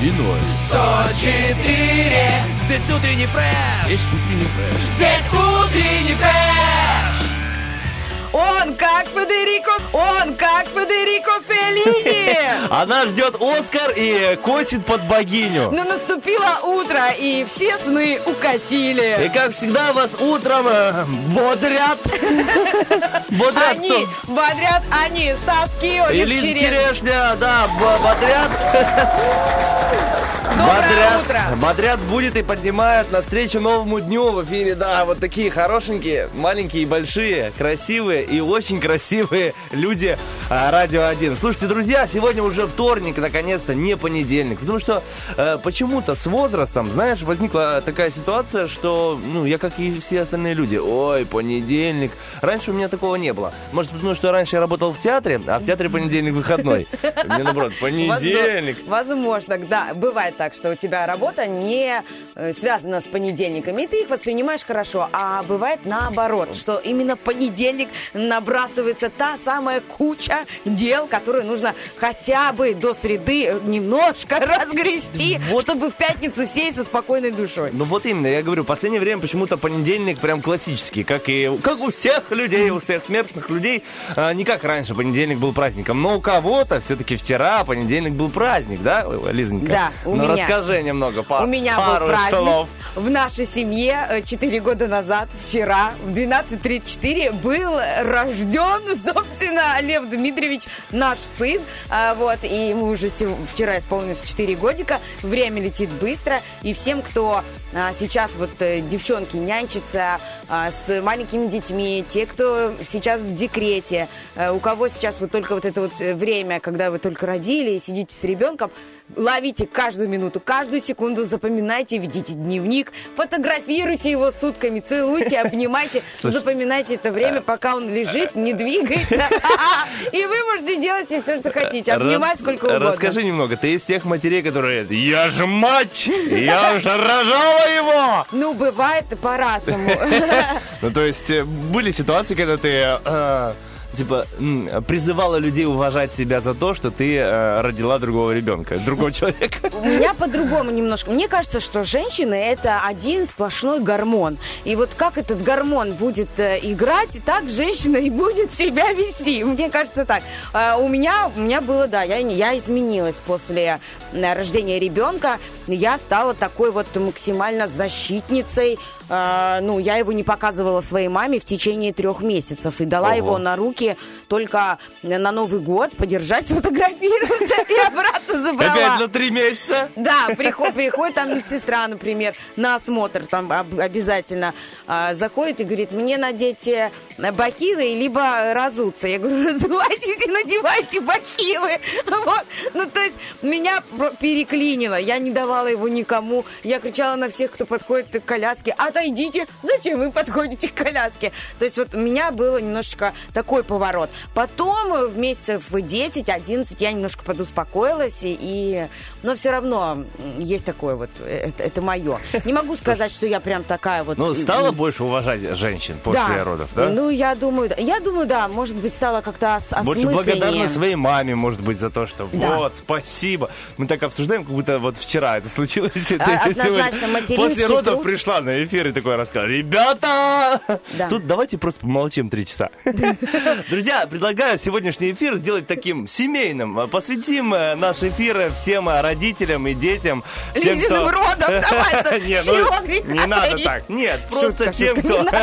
И ноль. 104 Здесь утренний фреш Есть утренний фреш. Здесь утренний фреш Он как Федерико, он как Федерико Феллини. Она ждет Оскар и косит под богиню. Но наступило утро, и все сны И укатили. как всегда вас утром э, бодрят. Бодрят Они кто? бодрят, они, Стас Кио, И Лиз Черешня. Да, бо- бодрят. Доброе бодрят, утро. бодрят будет и поднимают навстречу новому дню в эфире. Да, вот такие хорошенькие, маленькие и большие, красивые и очень красивые люди а, Радио 1. Слушайте, друзья, сегодня уже вторник, наконец-то, не понедельник. Потому что э, почему-то с возрастом, знаешь, возникла такая ситуация, что, ну, я как и все остальные люди, ой, понедельник. Раньше у меня такого не было. Может, потому что раньше я работал в театре, а в театре понедельник выходной. Мне наоборот, понедельник. Возможно, возможно, да, бывает так, что у тебя работа не э, связана с понедельниками, и ты их воспринимаешь хорошо, а бывает наоборот, что именно понедельник набрасывается та самая куча дел, которую нужно хотя бы до среды немножко разгрести, Вот. чтобы в пятницу сесть со спокойной душой. Ну вот именно, я говорю, в последнее время почему-то понедельник прям классический, как и как у всех людей, у всех смертных людей. А, не как раньше понедельник был праздником, но у кого-то все-таки вчера понедельник был праздник, да, Лизонька? Да, у ну, меня. Расскажи немного, па- У меня пару был праздник слов. в нашей семье 4 года назад, вчера, в 12.34, был рожден, собственно, Лев Дмитриевич, наш сын. А, Вот, и ему уже вчера исполнилось 4 годика. Время летит быстро. И всем, кто а, сейчас, вот, э, девчонки, нянчатся с маленькими детьми, те, кто сейчас в декрете, э, у кого сейчас вот только вот это вот э, время, когда вы только родили и сидите с ребенком, ловите каждую минуту, каждую секунду, запоминайте, ведите дневник, фотографируйте его сутками, целуйте, обнимайте, запоминайте это время, пока он лежит, не двигается. И вы можете делать с ним все, что хотите, обнимать сколько угодно. Расскажи немного, ты из тех матерей, которые «Я же мать! Я же рожала его!» Ну, бывает по-разному. Ну, то есть, э, были ситуации, когда ты, э, типа, призывала людей уважать себя за то, что ты э, родила другого ребенка, другого человека. У меня по-другому немножко. Мне кажется, что женщины это один сплошной гормон. И вот как этот гормон будет э, играть, так женщина и будет себя вести. Мне кажется так. А, у меня, у меня было, да, я, я изменилась после э, рождения ребенка. Я стала такой вот максимально защитницей. А, ну, я его не показывала своей маме в течение трех месяцев и дала Ого. его на руки только на Новый год подержать, сфотографироваться и обратно забрала. Опять на три месяца. Да, приходит, приходит там медсестра, например, на осмотр там об- обязательно а, заходит и говорит, мне надеть э, бахилы, либо разуться. Я говорю, разувайтесь и надевайте бахилы. Вот. Ну, то есть меня переклинило. Я не давала его никому. Я кричала на всех, кто подходит к коляске, отойдите, зачем вы подходите к коляске? То есть вот у меня было немножечко такой поворот. Потом э, в месяцев 10-11 я немножко подуспокоилась, и, и- но все равно есть такое вот, э, это, это мое. Не могу сказать, что я прям такая вот... Ну, м, стала больше уважать женщин после да. родов, да? Ну, я думаю. Я думаю, да, может быть, стала как-то ос- Больше осмысленнее. благодарна своей маме, может быть, за то, что Да. вот, спасибо. Мы так обсуждаем, как будто вот вчера это случилось. однозначно, материнский После родов труд. пришла на эфир и такой рассказ. Ребята! Да. Тут давайте просто помолчим три часа. Друзья, предлагаю сегодняшний эфир сделать таким семейным. Посвятим э, наш эфир всем э, родителям и детям. всем, Лизиным родом, давай, ну, не надо так. Нет, просто тем, кто...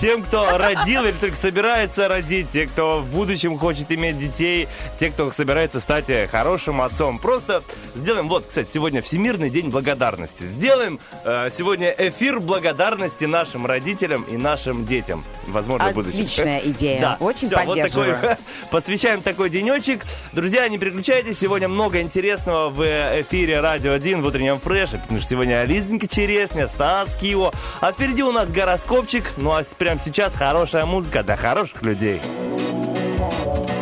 Тем, кто родил или только собирается родить, те, кто в будущем хочет иметь детей, те, кто собирается стать э, хорошим отцом. Просто сделаем, вот, кстати, сегодня Всемирный день благодарности. Сделаем э, сегодня эфир благодарности нашим родителям и нашим детям. возможно, в будущем. Отличная идея. Да, Очень вот поддерживаю. Такой, посвящаем такой денечек. Друзья, не переключайтесь, сегодня много интересного в эфире Радио 1 в утреннем фреше, потому что сегодня Лизонька Черешня, Стас Кио, а впереди у нас гороскопчик, ну а прямо сейчас хорошая музыка для хороших людей. You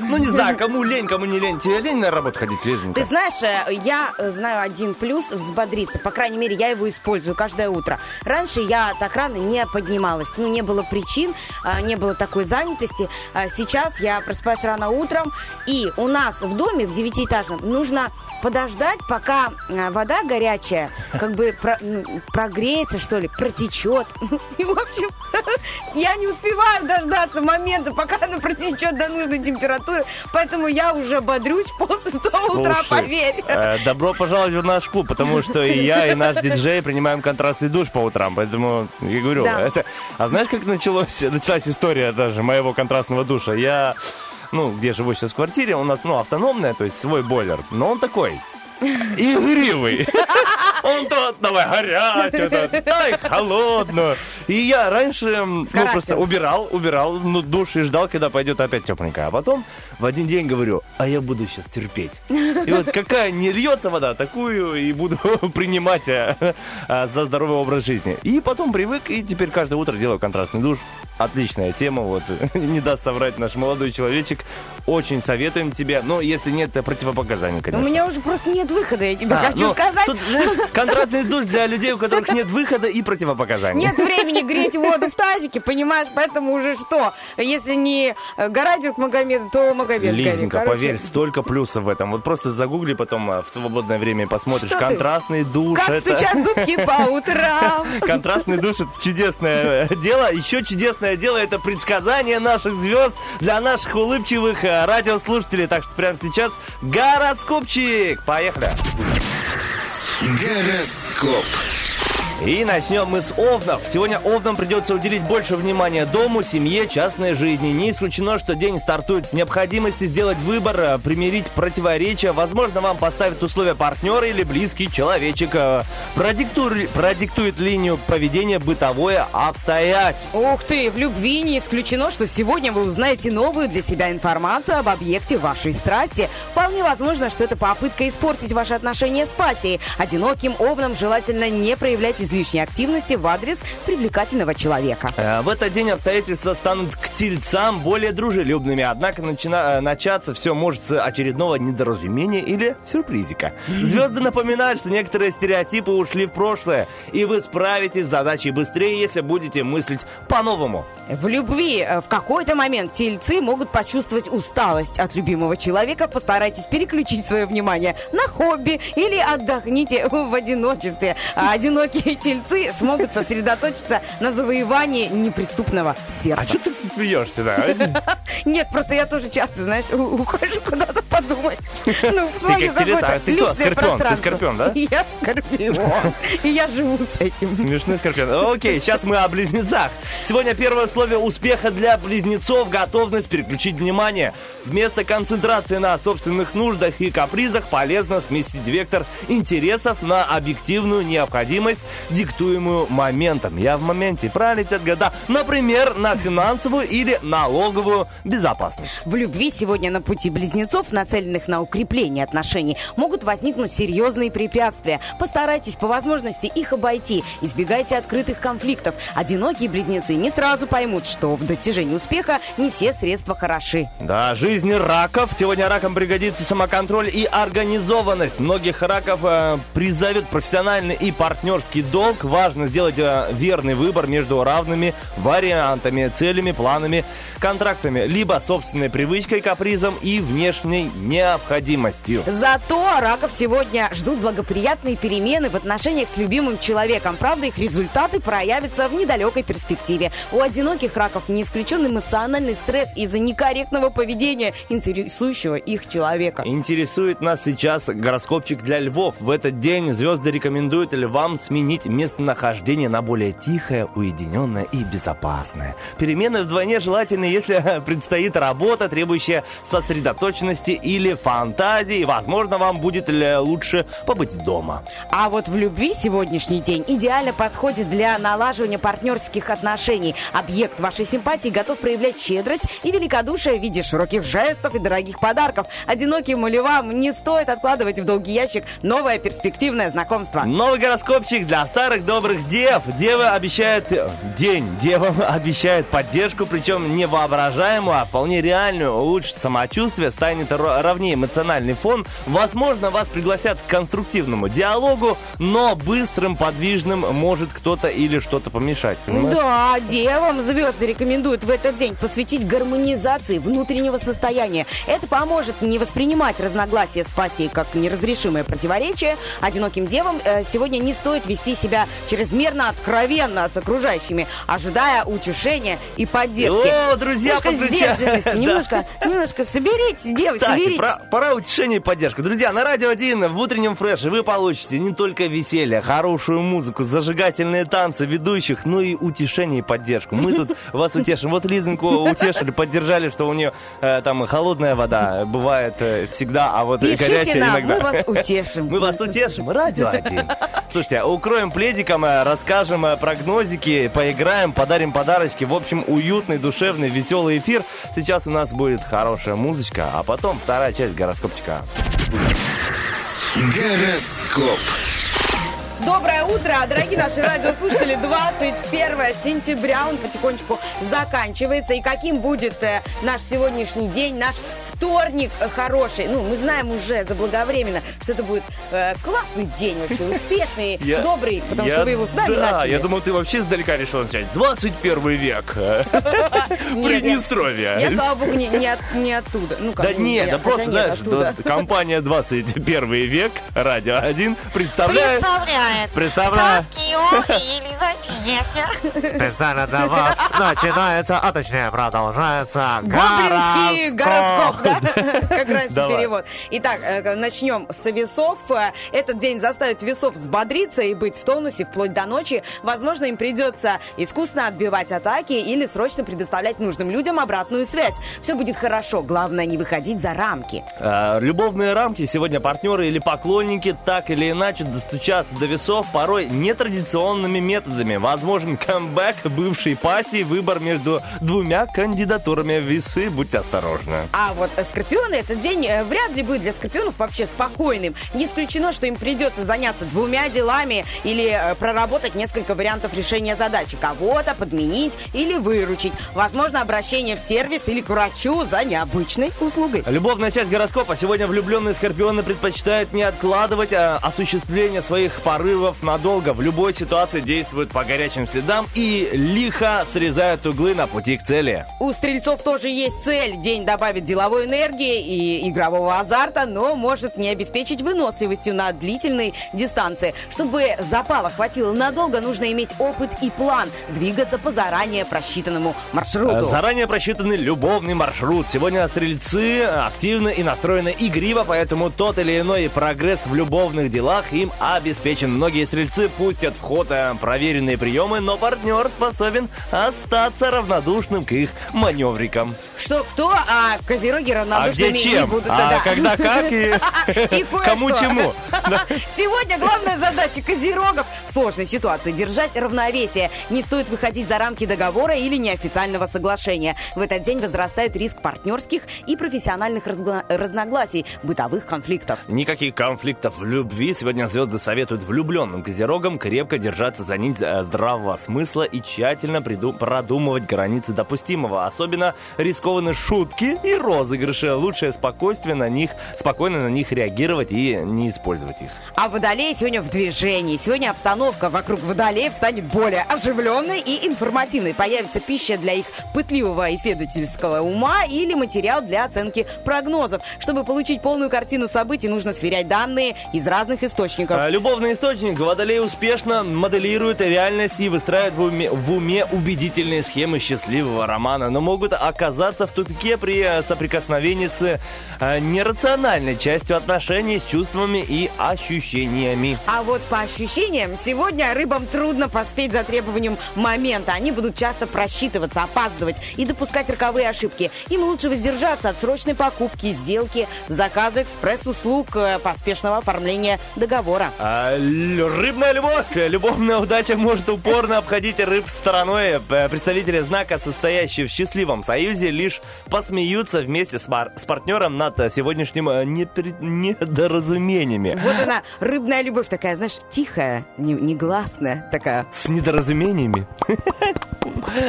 Ну, не знаю, кому лень, кому не лень. Тебе лень на работу ходить, Лизонька? Ты знаешь, э, я э, знаю один плюс взбодриться. По крайней мере, я его использую каждое утро. Раньше я так рано не поднималась. Ну, не было причин, а, не было такой занятости. Сейчас я просыпаюсь рано утром. И у нас в доме, в девятиэтажном, нужно подождать, пока вода горячая как бы про- прогреется, что ли, протечет. И, в общем, я не успеваю дождаться момента, пока она протечет до нужной температуры. Поэтому я уже бодрюсь в полшестого утра, поверь. э, добро пожаловать в наш клуб, потому что и я, и наш диджей принимаем контрастный душ по утрам, поэтому я говорю, Да. это... А знаешь, как началось, началась история даже моего контрастного душа? Я, ну, где живу сейчас в квартире, у нас, ну, автономная, то есть свой бойлер, но он такой, игривый. Он то давай горячую, то дай холодную. И я раньше ну, просто убирал, убирал ну, душ и ждал, когда пойдет опять тепленькая. А потом в один день говорю, а я буду сейчас терпеть. И вот какая не льется вода, такую и буду принимать э, э, за здоровый образ жизни. И потом привык, и теперь каждое утро делаю контрастный душ. Отличная тема, вот, не даст соврать наш молодой человечек. Очень советуем тебе, но если нет э, противопоказаний, У конечно. меня уже просто нет выхода, я тебе А, хочу ну, сказать. Тут, знаешь, контрастный душ для людей, у которых нет выхода и противопоказаний. Нет времени греть воду в тазике, понимаешь? Поэтому уже что? Если не э, гора идет Магомед, то Магомед горит. Лизенька, Короче, поверь, столько плюсов в этом. Вот просто загугли потом а, в свободное время посмотришь. Что ты? Контрастный душ. Как это- стучат зубки по утрам. Контрастный душ это чудесное э, дело. Еще чудесное дело это предсказание наших звезд для наших улыбчивых э, радиослушателей. Так что прямо сейчас гороскопчик. Поехали. Гороскоп. И начнем мы с Овнов. Сегодня Овнам придется уделить больше внимания дому, семье, частной жизни. Не исключено, что день стартует с необходимости сделать выбор, э, примирить противоречия. Возможно, вам поставят условия партнера или близкий человечек. э, Продиктует, продиктует линию поведения бытовое обстоятельство. Ух ты, в любви не исключено, что сегодня вы узнаете новую для себя информацию об объекте вашей страсти. Вполне возможно, что это попытка испортить ваши отношения с пассией. Одиноким овнам желательно не проявлять излишней активности в адрес привлекательного человека. Э, В этот день обстоятельства станут к тельцам более дружелюбными, однако начина- э, начаться все может с очередного недоразумения или сюрпризика. Звезды напоминают, что некоторые стереотипы ушли в прошлое, и вы справитесь с задачей быстрее, если будете мыслить по-новому. В любви э, в какой-то момент тельцы могут почувствовать усталость от любимого человека. Постарайтесь переключить свое внимание на хобби или отдохните в одиночестве. А одинокие тельцы смогут сосредоточиться на завоевании неприступного А сердца. что ты смеешься, да? Нет, просто я тоже часто, знаешь, ухожу куда-то подумать. Ну, в свое какое-то а личное скорпион? Ты пространство. скорпион, да? Я скорпион. И я живу с этим. Смешной скорпион. Окей, сейчас мы о близнецах. Сегодня первое условие успеха для близнецов – готовность переключить внимание. Вместо концентрации на собственных нуждах и капризах полезно сместить вектор интересов на объективную необходимость, диктуемую моментом. Я в моменте, правильно эти года? Например, на финансовую или налоговую безопасность. В любви сегодня на пути близнецов, нацеленных на укрепление отношений, могут возникнуть серьезные препятствия. Постарайтесь по возможности их обойти. Избегайте открытых конфликтов. Одинокие близнецы не сразу поймут, что в достижении успеха не все средства хороши. Да, жизни раков. Сегодня ракам пригодится самоконтроль и организованность. Многих раков э, призовет профессиональный и партнерский долг. Важно сделать э, верный выбор между равными вариантами, целями, планами, контрактами, либо собственной привычкой, капризом и внешней необходимостью. Зато раков сегодня ждут благоприятные перемены в отношениях с любимым человеком. Правда, их результаты проявятся в недалекой перспективе. У одиноких раков не исключен эмоциональный стресс из-за некорректного поведения интересующего их человека. Интересует нас сейчас гороскопчик для львов. В этот день звезды рекомендуют львам сменить местонахождение на более тихое, уединенное и безопасное. Перемены вдвойне желательны, если предстоит работа, требующая сосредоточенности или фантазии. Возможно, вам будет лучше побыть дома. А вот в любви сегодняшний день идеально подходит для налаживания партнерских отношений. Объект вашей симпатии готов проявлять щедрость и великодушие в виде широких жестов и дорогих подарков. Одиноким львам не стоит откладывать в долгий ящик новое перспективное знакомство. Новый гороскопчик для старых добрых дев. Девы обещают... День девам обещает поддержку, причем не воображаемую, а вполне реальную. Улучшит самочувствие, станет ро- ровнее эмоциональный фон. Возможно, вас пригласят к конструктивному диалогу, но быстрым, подвижным может кто-то или что-то помешать. понимаешь? Да, девам звезды рекомендуют в этот день посвятить гармонизации внутреннего состояния. Это поможет не воспринимать разногласия с пассией как неразрешимое противоречие. Одиноким девам э, сегодня не стоит вести себя чрезмерно откровенно с окружающими, ожидая утешения и поддержки. О, друзья, немножко подключа- сдержанности, немножко, немножко соберитесь, девы, Кстати, соберитесь. про- пора утешение и поддержка. Друзья, на Радио 1 в утреннем фреше вы получите не только веселье, хорошую музыку, зажигательные танцы ведущих, но и утешение и поддержку. Мы тут вас утешим. Вот Лизоньку утешили, поддержали, что у нее э, там холодная вода бывает э, всегда, а вот Пишите горячая нам, иногда. мы вас утешим. Мы вас утешим. Радио 1. Слушайте, укроем пледиком, э, расскажем э, прогнозики, поиграем, подарим подарочки. В общем, уютный, душевный, веселый эфир. Сейчас у нас будет хорошая музычка, а потом вторая часть гороскопчика. Гороскоп. Доброе утро, дорогие наши радиослушатели. 21 сентября он потихонечку заканчивается. И каким будет э, наш сегодняшний день, наш вторник э, хороший? Ну, мы знаем уже заблаговременно, что это будет э, классный день вообще, успешный, Я- добрый, потому я- что вы его с нами да, начали. я думал, ты вообще издалека решил начать. 21 век. Нет, Приднестровье. Я, слава богу, не, не, от- не оттуда. Ну, как, Да нет, да просто, знаешь, компания 21 век, Радио 1, представляет... Начинает. Представляю. Специально для вас начинается, а точнее продолжается Гоблинский гороскоп, да? Как раньше Давай. перевод. Итак, э, начнем с весов. Э, Этот день заставит весов взбодриться и быть в тонусе вплоть до ночи. Возможно, им придется искусно отбивать атаки или срочно предоставлять нужным людям обратную связь. Все будет хорошо, главное не выходить за рамки. А, Любовные рамки сегодня партнеры или поклонники так или иначе достучаться до весов порой нетрадиционными методами. Возможен камбэк бывшей пассии, выбор между двумя кандидатурами в весы. Будьте осторожны. А вот э, скорпионы этот день э, вряд ли будет для скорпионов вообще спокойным. Не исключено, что им придется заняться двумя делами или э, проработать несколько вариантов решения задачи. Кого-то подменить или выручить. Возможно, обращение в сервис или к врачу за необычной услугой. Любовная часть гороскопа. Сегодня влюбленные скорпионы предпочитают не откладывать а, осуществление своих порывов надолго. В любой ситуации действуют по горячим следам и лихо срезают углы на пути к цели. У стрельцов тоже есть цель. День добавит деловой энергии и игрового азарта, но может не обеспечить выносливостью на длительной дистанции. Чтобы запала хватило надолго, нужно иметь опыт и план. Двигаться по заранее просчитанному Э, маршруту. Заранее просчитанный любовный маршрут. Сегодня стрельцы активны и настроены игриво, поэтому тот или иной прогресс в любовных делах им обеспечен. Многие стрельцы пустят в ход э, проверенные приемы, но партнер способен остаться равнодушным к их маневрикам. Что кто, а козероги А равнодушными где не чем? будут. А да-да. когда как и, кому чему? Сегодня главная задача козерогов в сложной ситуации – держать равновесие. Не стоит выходить за рамки договора или неофициального соглашения. В этот день возрастает риск партнерских и профессиональных разногласий, бытовых конфликтов. Никаких конфликтов в любви. Сегодня звезды советуют влюбленным козерогам крепко держаться за нить э, здравого смысла и тщательно приду- продумывать границы допустимого. Особенно рискованные шутки и розыгрыши. Лучшее спокойствие на них, спокойно на них реагировать и не использовать их. А водолей сегодня в движении. Сегодня обстановка вокруг водолеев станет более оживленной и информативной. Появится пища для их пытливого исследовательского ума или материал для оценки прогнозов. Чтобы получить полную картину событий, нужно сверять данные из разных источников. А, Любовный источник Водолей успешно моделирует реальность и выстраивает в уме, в уме убедительные схемы счастливого романа, но могут оказаться в тупике при э, соприкосновении с э, нерациональной частью отношений, с чувствами и ощущениями. А вот по ощущениям, сегодня рыбам трудно поспеть за требованием момента. Они будут часто просчитываться, опаздывать и допускать роковые ошибки. Им лучше воздержаться от срочной покупки, сделки, заказа экспресс-услуг, э, поспешного оформления договора. А, рыбная любовь. Любовная удача может упорно обходить рыб стороной. Представители знака, состоящие в счастливом союзе, лишь посмеются вместе с, пар- с партнером над сегодняшним э, непри- недоразумениями. Вот она, рыбная любовь такая, знаешь, тихая, не- негласная такая. С недоразумениями.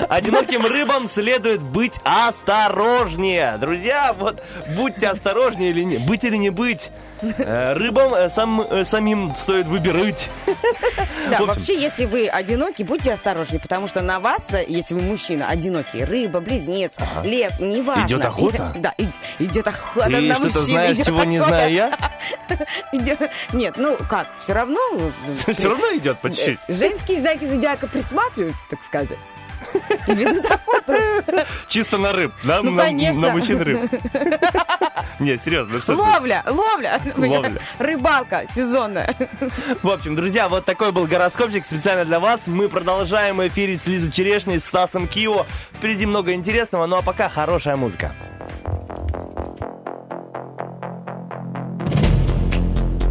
Одиноким рыбам следует быть осторожнее. Друзья, вот будьте осторожнее или не. Быть или не быть. Э, Рыбам э, сам, э, самим стоит выбирать. Да, вообще, если вы одиноки, будьте осторожнее, потому что на вас, если вы мужчина, одинокий, рыба, близнец, лев, неважно. Идет охота? Да, ид- идет охота Ты на что-то мужчин. знаешь, идет чего не охота. знаю я? Нет, ну как, все равно... Все равно идет по чуть-чуть. э, Женские знаки зодиака присматриваются, так сказать. И ведут охоту. Чисто на рыб. На, Ну, на- конечно. на мужчин рыб. Не, серьезно. ты. Ловля, ловля. Ловля. Рыбалка сезонная. В общем, друзья, вот такой был гороскопчик специально для вас. Мы продолжаем эфирить с Лизой Черешней, с Стасом Кио. Впереди много интересного, ну а пока хорошая музыка.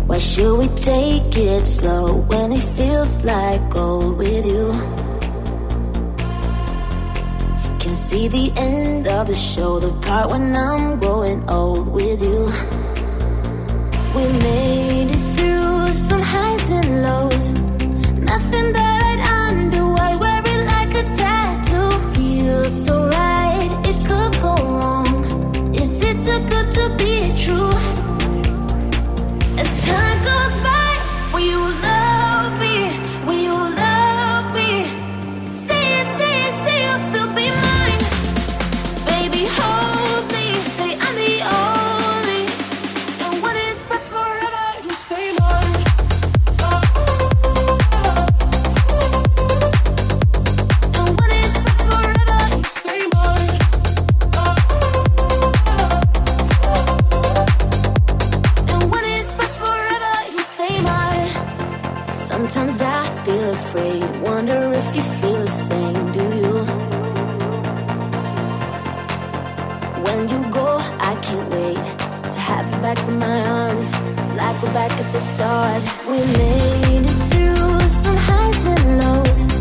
Why should we take it slow when it feels like gold with you? See the end of the show, the part when I'm growing old with you. We made it through some highs and lows. Nothing that I'd undo, I wear it like a tattoo. Feels so right, it could go wrong. Is it too good to be true? Sometimes I feel afraid, wonder if you feel the same, do you? When you go, I can't wait to have you back in my arms, like we're back at the start. We made it through some highs and lows.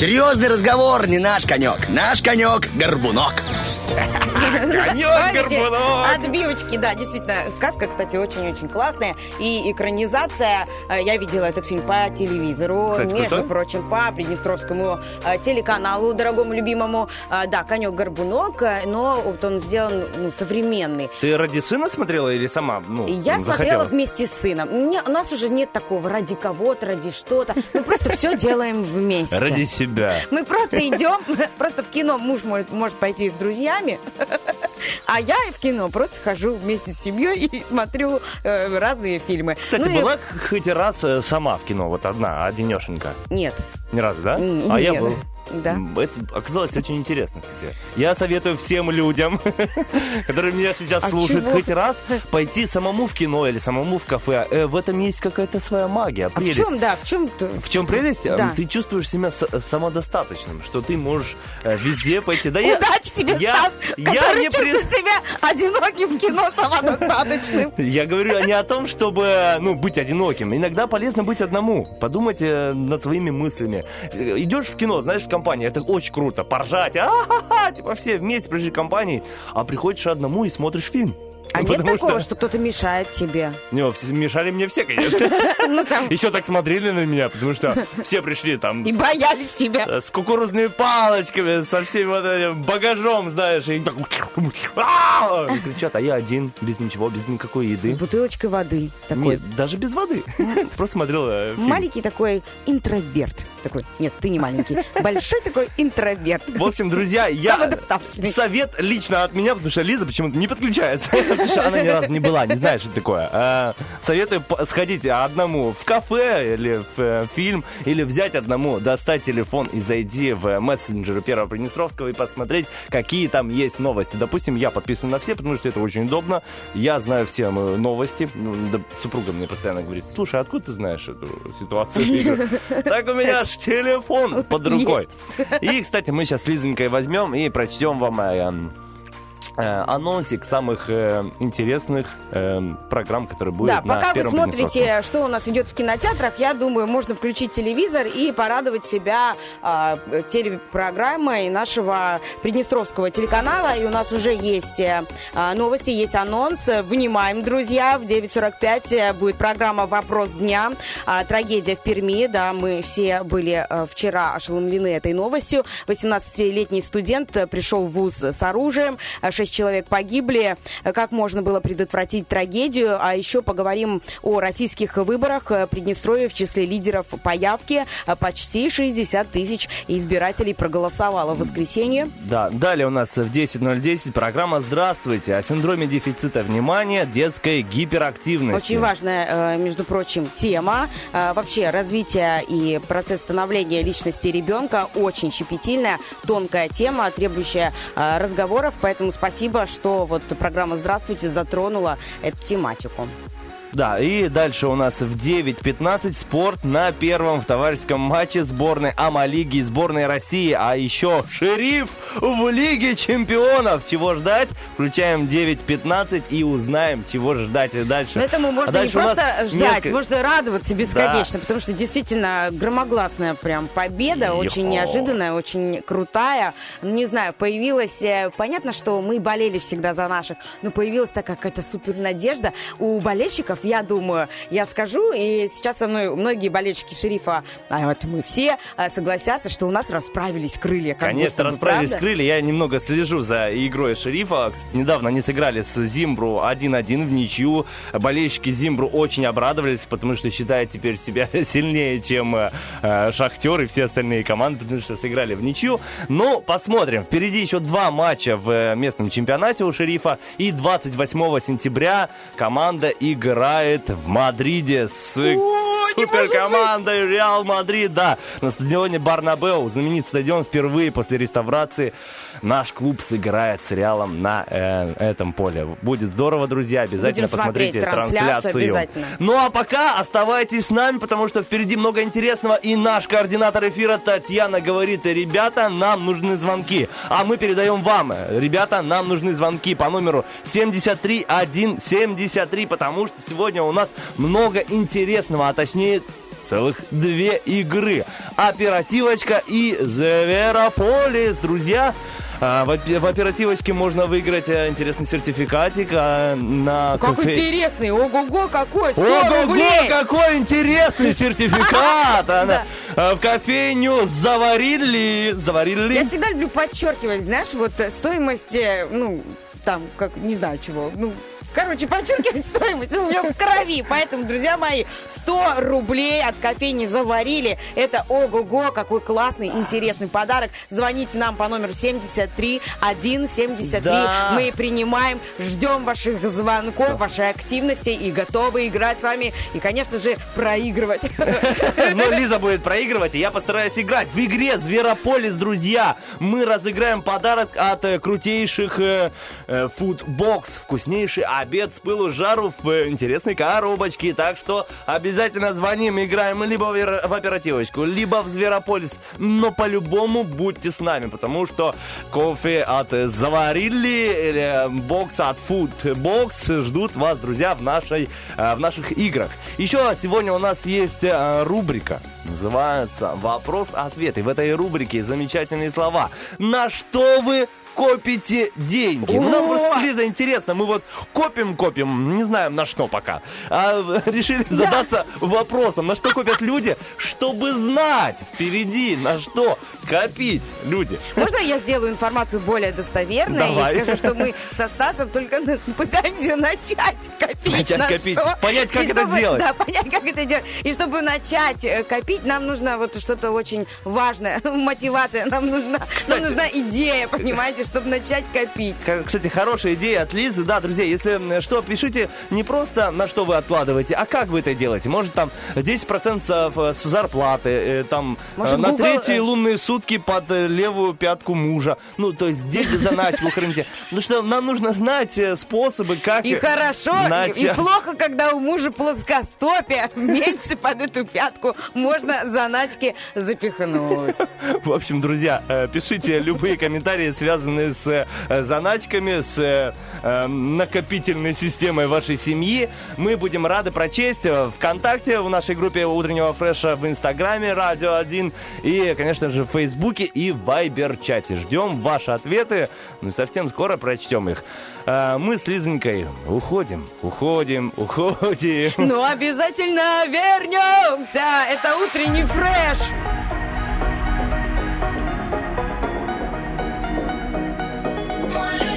Серьезный разговор, не наш конек. Наш конек – горбунок. Горбунок. Отбивочки, да, действительно. Сказка, кстати, очень-очень классная. И экранизация, э, я видела этот фильм по телевизору, Кстати, между крутой. прочим, по Приднестровскому э, телеканалу, дорогому любимому. Э, Да, конек-горбунок, э, но вот он сделан ну, современный. Ты ради сына смотрела или сама? Ну, Я захотела? смотрела вместе с сыном. Не- у нас уже нет такого ради кого-то, ради что-то. Мы просто все делаем вместе. Ради себя. Мы просто идем, просто в кино муж может пойти с друзьями, а я в кино просто хожу вместе с семьей и смотрю э, разные фильмы. Кстати, Ну и- была хоть раз э, сама в кино, вот одна, одинешенька? Нет. Ни разу, да? М, А я нет. был. Да. Это оказалось очень интересно, кстати. Я советую всем людям, которые меня сейчас А слушают, чего? хоть раз пойти самому в кино или самому в кафе. Э, В этом есть какая-то своя магия, А в прелесть. чем, да, в чем В чем прелесть? Да. Ты чувствуешь себя с- самодостаточным, что ты можешь э, везде пойти. Да я- Удачи тебе, я, Стас, я не при- чувствует себя одиноким в кино самодостаточным. Я говорю не о том, чтобы ну, быть одиноким. Иногда полезно быть одному, подумать э, над своими мыслями. Э, Идешь в кино, знаешь, в компании, это очень круто, поржать, а типа все вместе пришли компанией, а приходишь одному и смотришь фильм. А нет такого, что кто-то мешает тебе? Не, мешали мне все, конечно. Ну, Еще так смотрели на меня, потому что все пришли там и с- боялись тебя. э, с кукурузными палочками, со всем вот этим багажом, знаешь, и так и кричат, а я один, без ничего, без никакой С еды. бутылочкой воды. Такой Нет, даже без воды. Просто смотрел э, фильм. маленький такой интроверт. Такой, нет, ты не маленький. Большой такой интроверт. В общем, друзья, я совет лично от меня, потому что Лиза почему-то не подключается, потому что она ни разу не была, не знает, что такое. А, Советую сходить одному в кафе или в э, фильм, или взять одному, достать телефон и зайти в мессенджеры Первого Приднестровского и посмотреть, какие там есть новости. Допустим, я подписан на все, потому что это очень удобно. Я знаю все новости. Ну, супруга мне постоянно говорит, слушай, откуда ты знаешь эту ситуацию? Так у меня ж телефон под рукой. И, кстати, мы сейчас с Лизонькой возьмем и прочтем вам э, анонсик самых э, интересных э, программ, которые будут Да, на пока вы Первом Приднестровском. смотрите, что у нас идет в кинотеатрах, я думаю, можно включить телевизор и порадовать себя а, телепрограммой нашего Приднестровского телеканала. И у нас уже есть э, а, новости, есть анонс. Внимаем, друзья, в 9.45 э, будет программа «Вопрос дня». А, Трагедия в Перми, да, мы все были э, вчера ошеломлены этой новостью. 18-летний студент э, пришел в ВУЗ с оружием, э, шесть человек погибли. Э, Как можно было предотвратить трагедию? А еще поговорим о российских выборах. Э, Приднестровье в числе лидеров по явке. Э, Почти 60 тысяч избирателей проголосовало в воскресенье. Да, далее у нас в 10.010 программа «Здравствуйте» о синдроме дефицита внимания, детской гиперактивности. Очень важная, между прочим, тема. Вообще развитие и процесс становления личности ребенка очень щепетильная, тонкая тема, требующая разговоров. Поэтому спасибо спасибо, что вот программа «Здравствуйте» затронула эту тематику. Да, и дальше у нас в 9.15 спорт на первом в товарищеском матче сборной Ама-лиги и сборной России. А еще шериф в Лиге чемпионов. Чего ждать? Включаем 9.15 и узнаем, чего ждать и дальше. Но этому А можно не дальше нас просто ждать, несколько- можно радоваться бесконечно, потому что действительно громогласная прям победа, Йо. очень неожиданная, очень крутая. Не знаю, появилась... э, Понятно, что мы болели всегда за наших, но появилась такая какая-то супер надежда у болельщиков, я думаю, я скажу, и сейчас со мной многие болельщики шерифа, а вот мы все, э, согласятся, что у нас расправились крылья. Конечно, бы, расправились правда? крылья. Я немного слежу за игрой шерифа. Недавно они сыграли с Зимбру 1-1 в ничью. Болельщики Зимбру очень обрадовались, потому что считают теперь себя сильнее, чем э, э, Шахтер и все остальные команды, потому что сыграли в ничью. Но посмотрим. Впереди еще два матча в э, местном чемпионате у шерифа. И 28 сентября команда играет в Мадриде с суперкомандой Реал Мадрид. Да, на стадионе Барнабеу, знаменитый стадион, впервые после реставрации наш клуб сыграет с Реалом на э, этом поле. Будет здорово, друзья. Обязательно Будем посмотрите трансляцию, трансляцию. обязательно. Ну а пока оставайтесь с нами, потому что впереди много интересного. И наш координатор эфира Татьяна говорит, ребята, нам нужны звонки. А мы передаем вам, ребята, нам нужны звонки по номеру 73173, потому что сегодня у нас много интересного, а точнее целых две игры. Оперативочка и Зверополис, друзья. А, В опе- в оперативочке можно выиграть э, интересный сертификатик а, на Как кофе- интересный, ого-го, какой, 100 Ого-го, рублей! какой интересный сертификат! Она, э, В кофейню заварили, заварили. Я всегда люблю подчеркивать, знаешь, вот стоимость, э, ну, там, как, не знаю чего, ну, Короче, подчеркивать стоимость у меня в крови. Поэтому, друзья мои, 100 рублей от кофейни заварили. Это ого-го, какой классный, интересный подарок. Звоните нам по номеру 73 173. Да. Мы принимаем, ждем ваших звонков, вашей активности и готовы играть с вами. И, конечно же, проигрывать. Но Лиза будет проигрывать, и я постараюсь играть. В игре Зверополис, друзья, мы разыграем подарок от э, крутейших э, э, Foodbox. Вкуснейший обед с пылу жару в интересной коробочке. Так что обязательно звоним, играем либо в, оперативочку, либо в Зверополис. Но по-любому будьте с нами, потому что кофе от Заварили или э, бокс от Foodbox ждут вас, друзья, в, нашей, э, в наших играх. Еще сегодня у нас есть э, рубрика, называется «Вопрос-ответ». И в этой рубрике замечательные слова. На что вы копите деньги. Ну, нам О! просто с Лизой интересно. Мы вот копим-копим, не знаем на что пока. А решили задаться вопросом, на что копят люди, чтобы знать впереди, на что копить люди. Можно я сделаю информацию более достоверной Давай. и скажу, что мы со Стасом только пытаемся начать копить. Начать на копить, что. понять, как И это чтобы- делать. Да, понять, как это делать. И чтобы начать э, копить, нам нужно вот что-то очень важное, мотивация, нам нужна, нам нужна идея, понимаете, чтобы начать копить. Кстати, хорошая идея от Лизы. Да, друзья, если что, пишите не просто на что вы откладываете, а как вы это делаете. Может, там 10% с зарплаты, э, там Может, э, на Google, третьи э, лунные сутки под э, левую пятку мужа. Ну, то есть где заначку храните. Ну что, нам нужно знать э, способы, как И хорошо, и, плохо, когда у мужа плоскостопие, меньше под эту пятку можно заначки запихнуть. В общем, друзья, э, пишите любые комментарии, связанные с заначками, с э, э, накопительной системой вашей семьи. Мы будем рады прочесть ВКонтакте, в нашей группе утреннего фреша, в Инстаграме Радио 1 и, конечно же, в Фейсбуке и в Вайбер-чате. Ждем ваши ответы, ну и совсем скоро прочтем их. Э, Мы с Лизонькой уходим, уходим, уходим. Но обязательно вернемся! Это утренний фреш! C'est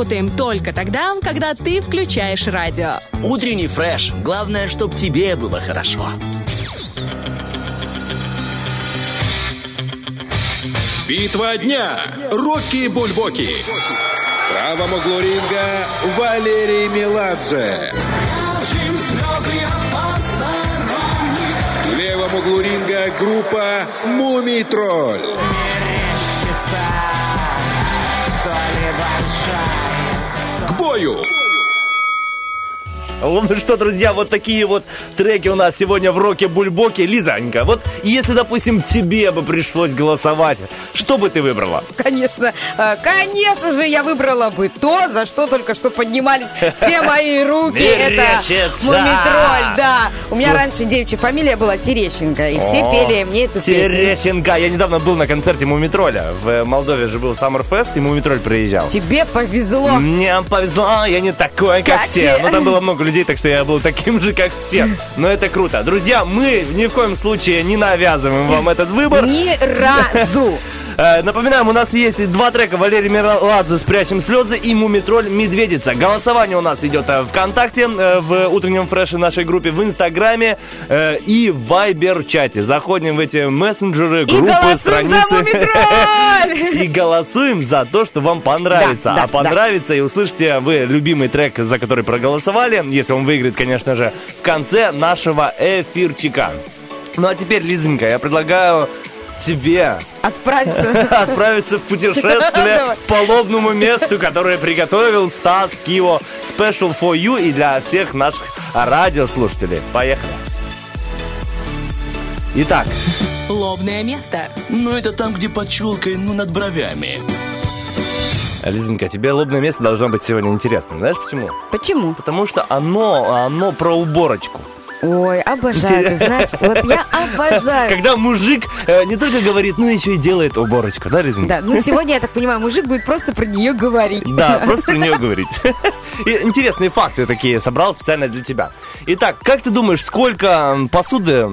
работаем только тогда, когда ты включаешь радио. Утренний фреш. Главное, чтобы тебе было хорошо. Битва дня. Рокки Бульбоки. В правом углу ринга Валерий Меладзе. В левом углу ринга группа Мумий Тролль. К бою! Ну что, друзья, вот такие вот треки у нас сегодня в роке Бульбоке. Лизанька, вот если, допустим, тебе бы пришлось голосовать, что бы ты выбрала? Конечно, э, конечно же, я выбрала бы то, за что только что поднимались все мои руки. Это. Мумитроль, да. У меня раньше девичья фамилия была Терещенко, и все пели мне эту песню. Терещенко. Я недавно был на концерте Мумитроля. В Молдове же был Саммерфест, и Мумитроль приезжал. Тебе повезло. Мне повезло, я не такой, как, все. все. Но там было много людей, так что я был таким же, как все. Но это круто. Друзья, мы ни в коем случае не навязываем вам этот выбор. Ни разу. Э, Напоминаем, у нас есть два трека Валерий Меладзе «Спрячем слезы» и «Мумитроль Медведица». Голосование у нас идет э, ВКонтакте, э, в утреннем фреше нашей группе, в Инстаграме и в Вайбер-чате. Заходим в эти мессенджеры, И группы, голосуем страницы. И голосуем за то, что вам понравится. Да, да, а понравится и услышите вы любимый трек, за который проголосовали, если он выиграет, конечно же, в конце нашего эфирчика. Ну а теперь, Лизонька, я предлагаю тебе Отправиться. отправиться в путешествие по лобному месту, которое приготовил Стас Киво Special for You и для всех наших радиослушателей. Поехали. Итак, Лобное место. Ну, это там, где под челкой, ну, над бровями. Лизонька, тебе лобное место должно быть сегодня интересным. Знаешь почему? Почему? Потому что оно, оно про уборочку. Ой, обожаю, ты знаешь, вот я обожаю. Когда мужик э, не только говорит, но еще и делает уборочку, да, Лизонька? Да, ну сегодня, я так понимаю, мужик будет просто про нее говорить. Да, просто про нее говорить. И интересные факты такие собрал специально для тебя. Итак, как ты думаешь, сколько посуды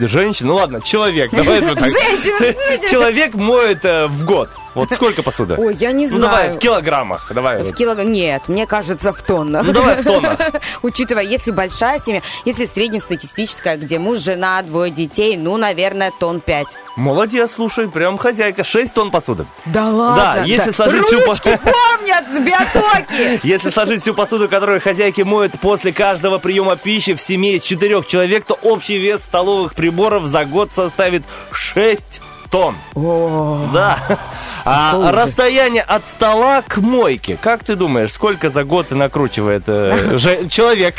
женщин, ну ладно, человек, давай вот так. Женщина. Человек моет э, в год. Вот сколько посуды? Ой, я не Ну давай, в знаю. килограммах. Давай. В вот. килограмм? Нет, мне кажется, в тоннах. Ну, давай в тоннах. Учитывая, если большая семья, если среднестатистическая, где муж, жена, двое детей, ну, наверное, тонн пять. Молодец, слушай, прям хозяйка. 6 тонн посуды. Да ладно? Да, если сложить всю по- Ручки помнят, биотоки! Если сложить всю посуду, которую хозяйки моют после каждого приема пищи в семье из четырех человек, то общий вес столовых приборов за год составит 6 тонн. Да. А расстояние от стола к мойке, как ты думаешь, сколько за год накручивает э, человек?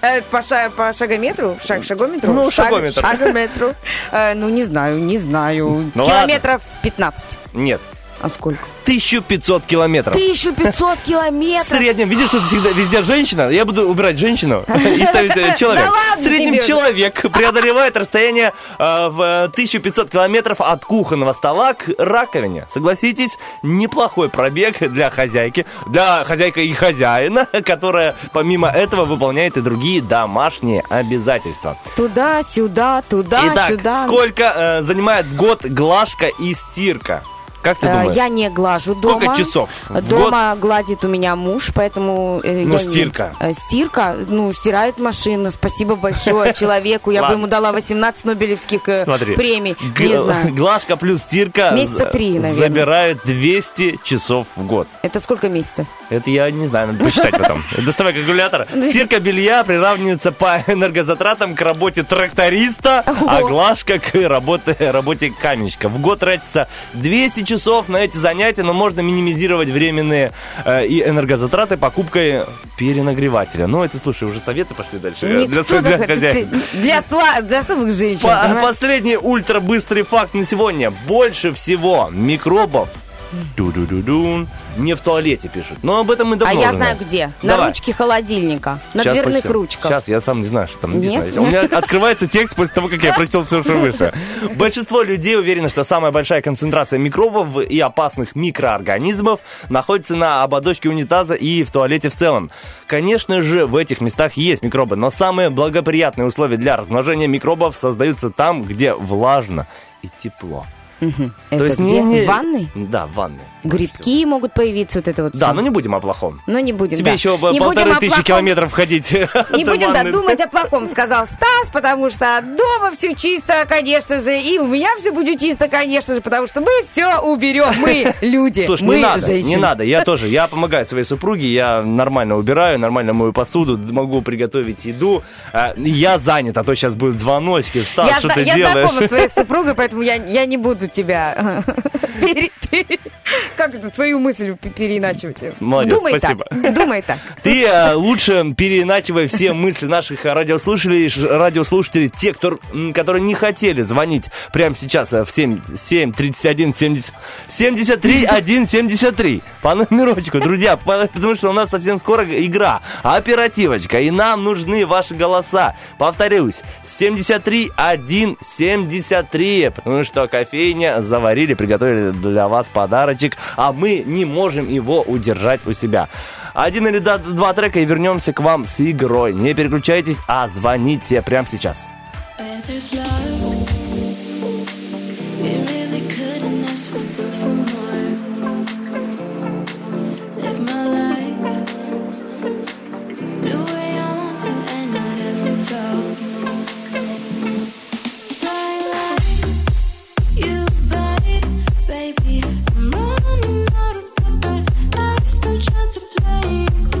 Э, По, ша- по шагометру? Шаг, шагометру? Ну, Шаг- шагометр. Шагометру. Э, Ну, не знаю, не знаю. Ну, Километров 15. Нет, А сколько? 1500 километров. 1500 В километров! среднем, видишь, тут всегда везде женщина. Я буду убирать женщину и ставить э, человек. В среднем человек преодолевает расстояние э, в э, 1500 километров от кухонного стола к раковине. Согласитесь, неплохой пробег для хозяйки, для хозяйка и хозяина, которая помимо этого выполняет и другие домашние обязательства. Туда-сюда, Итак, туда-сюда. сколько э, занимает в год глажка и стирка? Как ты Э, думаешь? Я не глажу Сколько дома. часов в Дома гладит у меня муж, поэтому... э, Ну, я не- стирка. Э, Стирка, ну, стирает машина. Спасибо большое человеку. Я бы ему дала 18 нобелевских премий. г- Не знаю. глажка плюс стирка Месяца три, наверное. забирают 200 часов в год. Это сколько месяцев? Это я не знаю, надо посчитать потом. Доставай калькулятор. Стирка белья приравнивается по энергозатратам к работе тракториста, а глажка к работе, работе каменщика. В год тратится 200 часов на эти занятия, но можно минимизировать временные э, и энергозатраты покупкой перенагревателя. Ну, это, слушай, уже советы пошли дальше э, для, Никто для так- хозяев. ты- Для, сла- для самых женщин. По- понимаешь? последний ультрабыстрый факт на сегодня. Больше всего микробов ду-ду-ду-ду, не в туалете пишут. Но об этом мы А давно я уже знаю где. На Давай. ручке холодильника. На дверных прочтем. ручках. Сейчас, я сам не знаю, что там написано. Нет? У меня открывается текст после того, как я прочел все, что выше. Большинство людей уверены, что самая большая концентрация микробов и опасных микроорганизмов находится на ободочке унитаза и в туалете в целом. Конечно же, в этих местах есть микробы, но самые благоприятные условия для размножения микробов создаются там, где влажно и тепло. Это есть где? не- не- В ванной? Да, в ванной. Грибки могут появиться, вот это вот Да, всё. но не будем о плохом. Но не будем, Тебе да. еще Не полторы тысячи километров ходить. Не будем да, думать о плохом, сказал Стас, потому что дома все чисто, конечно же, и у меня все будет чисто, конечно же, потому что мы все уберем, мы люди, Слушай, мы не надо, женщины. не надо. Я тоже, я помогаю своей супруге, я нормально убираю, нормально мою посуду, могу приготовить еду. А, Я занят, а то сейчас будут звоночки. Стас, Я, что зна- ты я делаешь? знакома с твоей супругой, поэтому я, я не буду тебя как это, твою мысль пе- переиначивать. Молодец, Думай спасибо. так, думай так. Ты э, лучше переиначивай все мысли наших радиослушателей, радиослушателей, те, кто, которые не хотели звонить прямо сейчас э, в 7, 7 31 70, 73 1 73 по номерочку, друзья, по- потому что у нас совсем скоро игра, оперативочка, и нам нужны ваши голоса. Повторюсь, 73 1 73, потому что кофейня заварили, приготовили для вас подарочек, а мы не можем его удержать у себя. Один или два трека и вернемся к вам с игрой. Не переключайтесь, а звоните прямо сейчас. We really couldn't ask for to play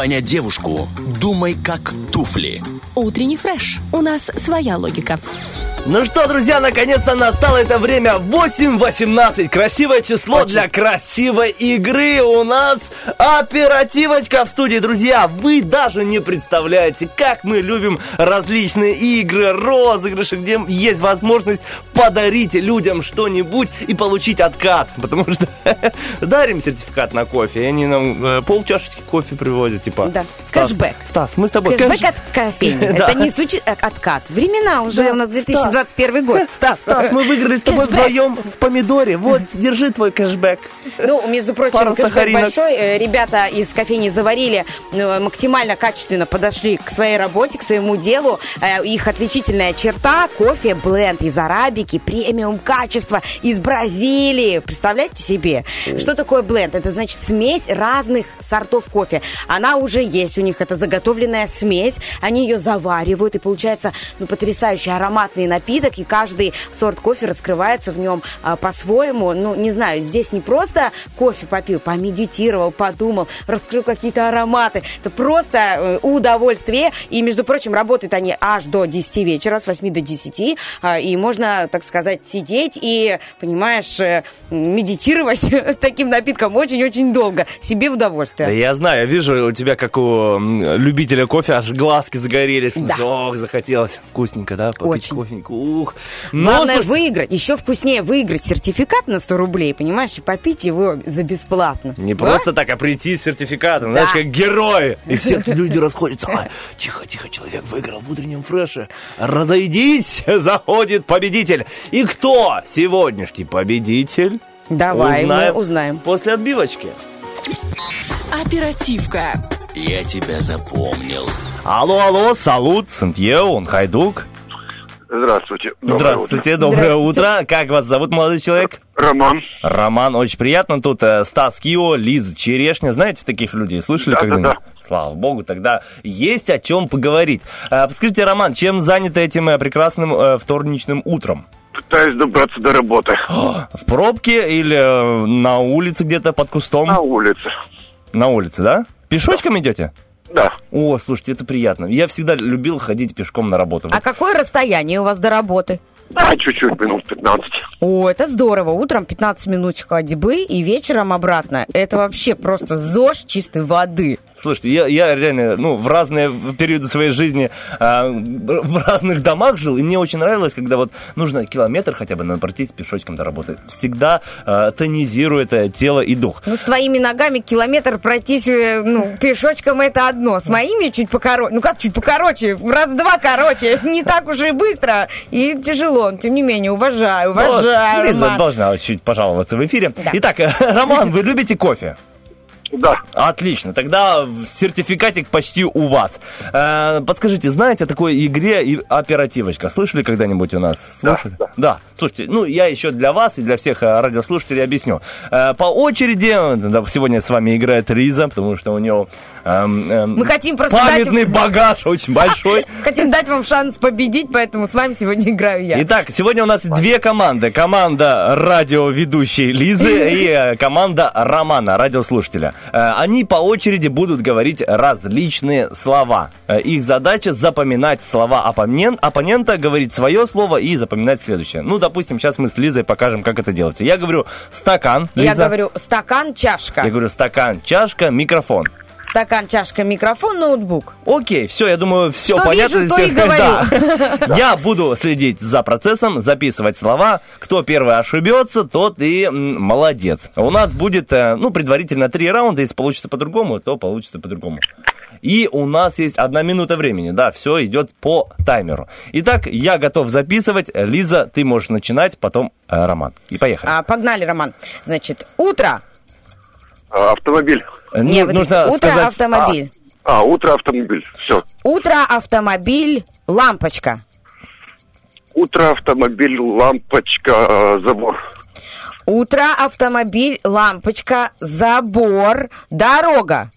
понять девушку, думай как туфли. Утренний фреш. У нас своя логика. Ну что, друзья, наконец-то настало это время 8.18. Красивое число для красивой игры. У нас оперативочка в студии. Друзья, вы даже не представляете, как мы любим различные игры, розыгрыши, где есть возможность подарить людям что-нибудь и получить откат. Потому что дарим сертификат на кофе, и они нам э, полчашечки кофе привозят. Типа, Да. Стас, Кэшбэк. Стас, мы с тобой Кэшбэк кэш- от кофейни. Да. Это не звучит как откат. Времена уже у нас 2021 год. Стас, Стас, мы выиграли с тобой вдвоем в помидоре. Вот, держи твой кэшбэк. Ну, между прочим, кэшбэк большой. Ребята из кофейни заварили, э, максимально качественно подошли к своей работе, к своему делу. Э, Их отличительная черта – кофе бленд из арабики, премиум качества из Бразилии. Представляете себе? Что такое бленд? Это значит смесь разных сортов кофе. Она уже есть у них, это заготовленная смесь. Они ее заваривают, и получается ну, потрясающий ароматный напиток, и каждый сорт кофе раскрывается в нем а, по-своему. Ну, не знаю, здесь не просто кофе попил, помедитировал, подумал, раскрыл какие-то ароматы. Это просто э, удовольствие. И, между прочим, работают они аж до 10 вечера, с 8 до 10. а, И можно, так сказать, сидеть и, понимаешь, э, медитировать с таким напитком очень-очень долго. Себе в Да удовольствие. я знаю, я вижу у тебя, как у любителя кофе, аж глазки загорелись. Да. Ох, захотелось. Вкусненько, да? Попить Очень. кофеньку. Ух. Но, Главное слушайте, выиграть. Еще вкуснее выиграть сертификат на 100 рублей, понимаешь, и попить его за бесплатно. Не А? просто так, а прийти с сертификатом, Да. знаешь, как герои. И все люди расходятся. «Ай, тихо, тихо, человек выиграл в утреннем фреше. Разойдись, заходит победитель. И кто сегодняшний победитель? Давай, Узнаем мы узнаем. После отбивочки. Оперативка. Я тебя запомнил. Алло, алло, салут, Сантьео, Хайдук. Здравствуйте. Доброе Здравствуйте, доброе утро. Как вас зовут, молодой человек? утро. Роман. Роман, очень приятно. Тут э, Стас Кио, Лиза Черешня. Знаете таких людей? Слышали Да, да, когда-нибудь? Слава богу, тогда есть о чем поговорить. Э, Подскажите, Роман, чем заняты этим э, прекрасным э, вторничным утром? Пытаюсь добраться до работы. В пробке или э, на улице где-то под кустом? На улице. На улице, да? Пешочком идете? Да. О, слушайте, это приятно. Я всегда любил ходить пешком на работу. А какое расстояние у вас до работы? Да, чуть-чуть, минут 15. О, это здорово. Утром 15 минут ходьбы и вечером обратно. Это вообще просто ЗОЖ чистой воды. Слушайте, я, я реально, ну, в разные периоды своей жизни а, в разных домах жил, и мне очень нравилось, когда вот нужно километр хотя бы наверное, пройтись пешочком до работы. Всегда а, тонизирует тело и дух. Ну, с твоими ногами километр пройтись, э, ну, пешочком это одно. С моими чуть покороче. Ну, как чуть покороче? В раз два короче. Не так уж и быстро. И тяжело. Но, Тем не менее, уважаю, Ну, вот уважаю, Лиза Роман. должна чуть пожаловаться в эфире. Да. Итак, Роман, вы любите кофе? Да. Отлично, тогда сертификатик почти у вас. Э, подскажите, знаете о такой игре и оперативочка? Слышали когда-нибудь у нас? Слушали? да. Слушайте, ну я еще для вас и для всех э, радиослушателей объясню. Э, по очереди, да, сегодня с вами играет Риза, потому что у него эм, эм, Мы хотим просто дать- памятный багаж очень большой. Хотим дать вам шанс победить, поэтому с вами сегодня играю я. Итак, сегодня у нас две команды. Команда радиоведущей Лизы и команда Романа, радиослушателя. Э, Они по очереди будут говорить различные слова. Э, Их задача запоминать слова оппонен- оппонента, говорить свое слово и запоминать следующее. Ну, допустим, сейчас мы с Лизой покажем, как это делается. Я говорю стакан. Я Лиза. говорю стакан, чашка. Я говорю стакан, чашка, микрофон. Стакан, чашка, микрофон, ноутбук. Окей, все, я думаю, все Что понятно. вижу, то и говорю. Да. Я буду следить за процессом, записывать слова. Кто первый ошибется, тот и молодец. У нас будет, э, ну, предварительно три раунда. Если получится по-другому, то получится по-другому. И у нас есть одна минута времени. Да, все идет по таймеру. Итак, я готов записывать. Лиза, ты можешь начинать, потом э, Роман. И поехали. А, погнали, Роман. Значит, утро. А, Автомобиль. Ну, Не, вот нужно утро, сказать... автомобиль. А, утро автомобиль. Все. Утро, автомобиль, лампочка. Утро автомобиль, лампочка, э, забор. Утро, автомобиль, лампочка, забор, дорога.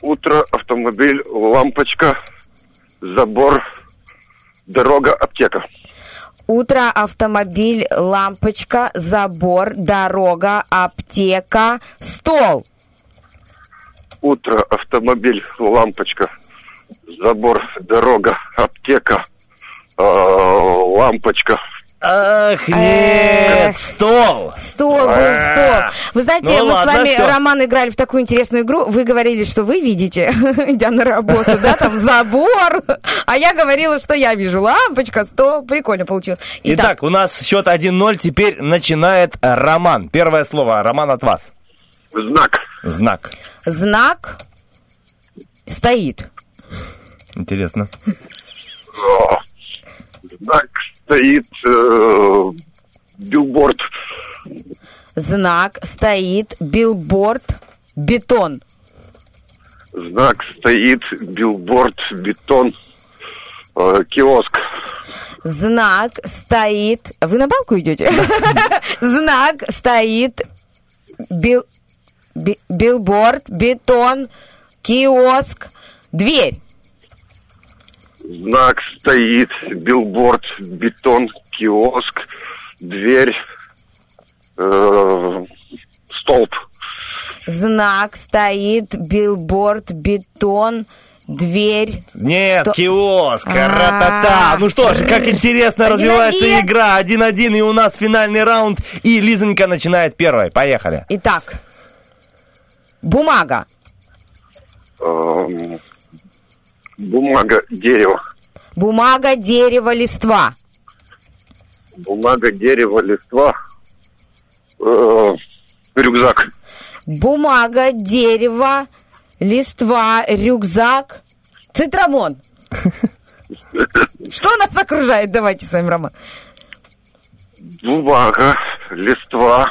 Утро автомобиль, лампочка, забор, дорога, аптека. Утро, автомобиль, лампочка, забор, дорога, аптека, стол. Утро автомобиль, лампочка, забор, дорога, аптека, э, лампочка. Ах, нет, стол. Стол был стол. Вы знаете, Ну мы ладно, с вами, всё. Роман, играли в такую интересную игру. Вы говорили, что вы видите, идя на работу, да, там забор. А я говорила, что я вижу лампочка, стол. Прикольно получилось. Итак, у нас счет 1-0. Теперь начинает Роман. Первое слово. Роман от вас. Знак. Знак. знак стоит. Интересно. Знак стоит, э, билборд. Знак стоит, билборд, бетон. Знак стоит, билборд, бетон, э, киоск. Знак стоит... Вы на балку идете? Знак стоит, бил, би- билборд, бетон, киоск, дверь. Знак стоит, билборд, бетон, киоск, дверь, э, столб. Знак стоит, билборд, бетон, дверь. Нет, Сто- киоск, А. ра-та-та. Ну что ж, как интересно развивается игра. 1-1, и у нас финальный раунд. И Лизонька начинает первой. Поехали. Итак, бумага. эм, бумага, дерево. Бумага, дерево, листва. Бумага, дерево, листва. Э, рюкзак. Бумага, дерево, листва, рюкзак, цитрамон. Что нас окружает? Давайте с вами, Роман. Бумага, листва.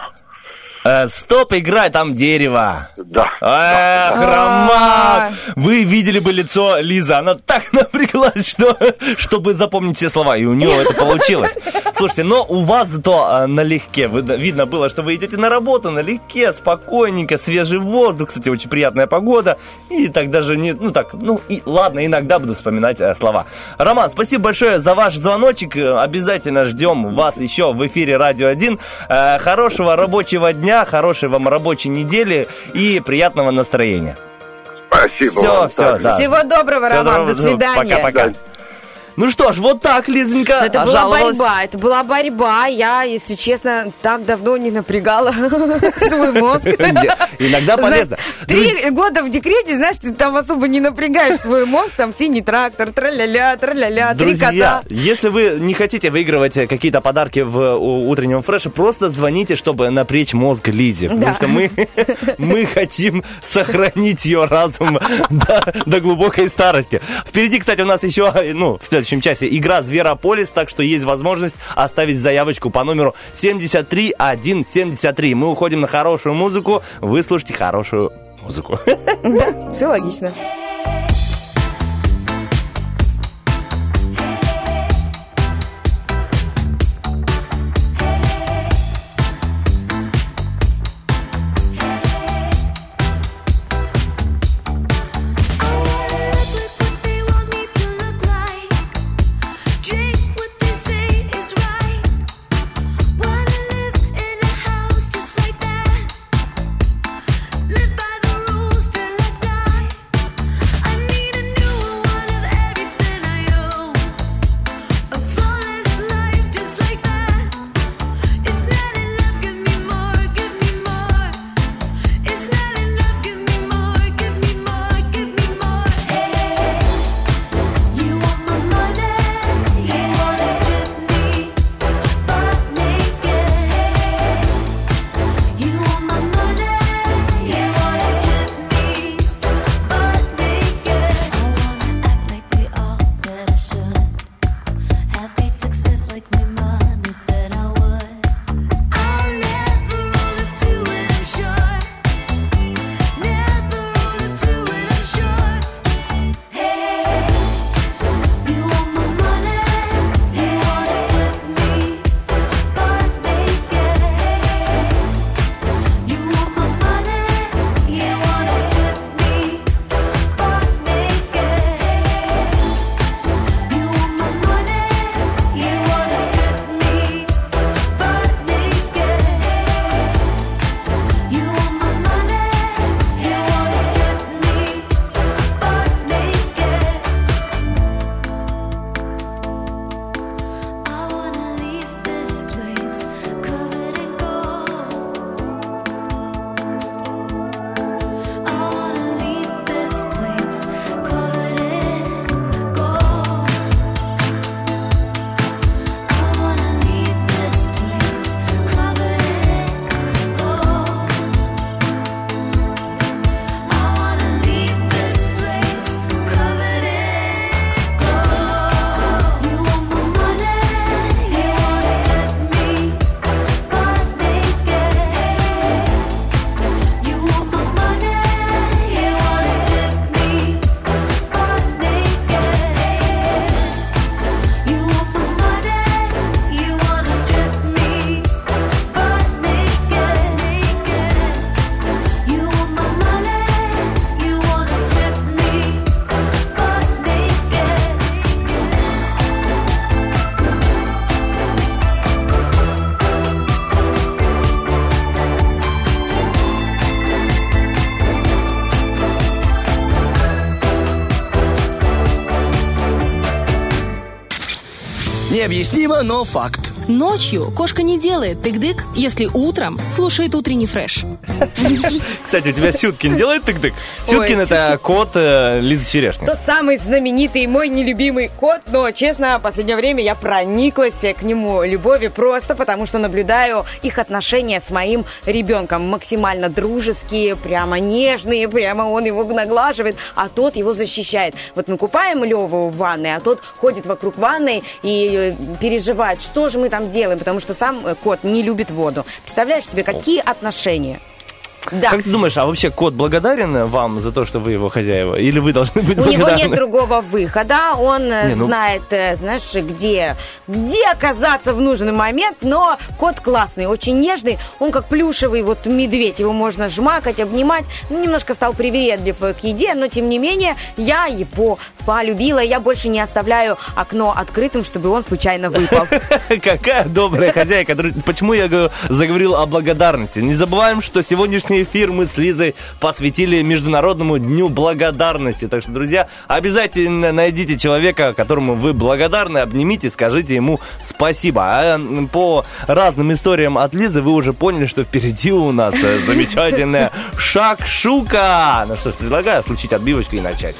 Э, стоп, играй, там дерево. Да. Эх, Роман! Вы видели бы лицо Лизы, она так напряглась, что, чтобы запомнить все слова, и у нее это получилось. Слушайте, но у вас зато а, налегке, Вы- видно было, что вы идете на работу налегке, спокойненько, свежий воздух, кстати, очень приятная погода, и так даже не, ну так, ну и ладно, иногда буду вспоминать э, слова. Роман, спасибо большое за ваш звоночек, Э, обязательно ждем вас еще в эфире Радио 1. Э, Хорошего рабочего дня, хорошей вам рабочей недели и приятного настроения. Спасибо. Все, вам все, да. Всего доброго, Всего Роман. доброго. До свидания. Пока-пока. Ну что ж, вот так, Лизонька, Но это была борьба, это была борьба. Я, если честно, так давно не напрягала свой мозг. Иногда полезно. Три года в декрете, знаешь, ты там особо не напрягаешь свой мозг, там синий трактор, тра-ля-ля, тра-ля-ля, три кота. если вы не хотите выигрывать э, какие-то подарки в утреннем фреше, просто звоните, чтобы напрячь мозг Лизе. Потому что мы, мы хотим сохранить ее разум до, до глубокой старости. Впереди, кстати, у нас еще, э, ну, в следующем часе игра Зверополис, так что есть возможность оставить заявочку по номеру 73173. Мы уходим на хорошую музыку, вы слушайте хорошую музыку. Да, все логично. Необъяснимо, но факт. Ночью кошка не делает тык-дык, если утром слушает утренний фреш. Кстати, у тебя Сюткин делает тык-дык? Сюткин Ой, это кот э, Лизы Черешни. Тот самый знаменитый мой нелюбимый кот, но, честно, в последнее время я прониклась к нему любовью просто потому, что наблюдаю их отношения с моим ребенком. Максимально дружеские, прямо нежные, прямо он его наглаживает, а тот его защищает. Вот мы купаем Леву в ванной, а тот ходит вокруг ванной и э, переживает, что же мы там делаем, потому что сам э, кот не любит воду. Представляешь себе, какие отношения? Да. Как ты думаешь, а вообще кот благодарен вам за то, что вы его хозяева? Или вы должны быть У него благодарны? нет другого выхода, он э, Не, ну- знает, э, знаешь, где, где оказаться в нужный момент, но кот классный, очень нежный, он как плюшевый вот медведь, его можно жмакать, обнимать, ну, немножко стал привередлив э, к еде, но тем не менее я его полюбила, я больше не оставляю окно открытым, чтобы он случайно выпал. Какая добрая хозяйка. Почему я заговорил о благодарности? Не забываем, что сегодняшний эфир мы с Лизой посвятили Международному дню благодарности. Так что, друзья, обязательно найдите человека, которому вы благодарны, обнимите, скажите ему спасибо. А по разным историям от Лизы вы уже поняли, что впереди у нас э, замечательная шакшука. Ну что ж, предлагаю включить отбивочку и начать.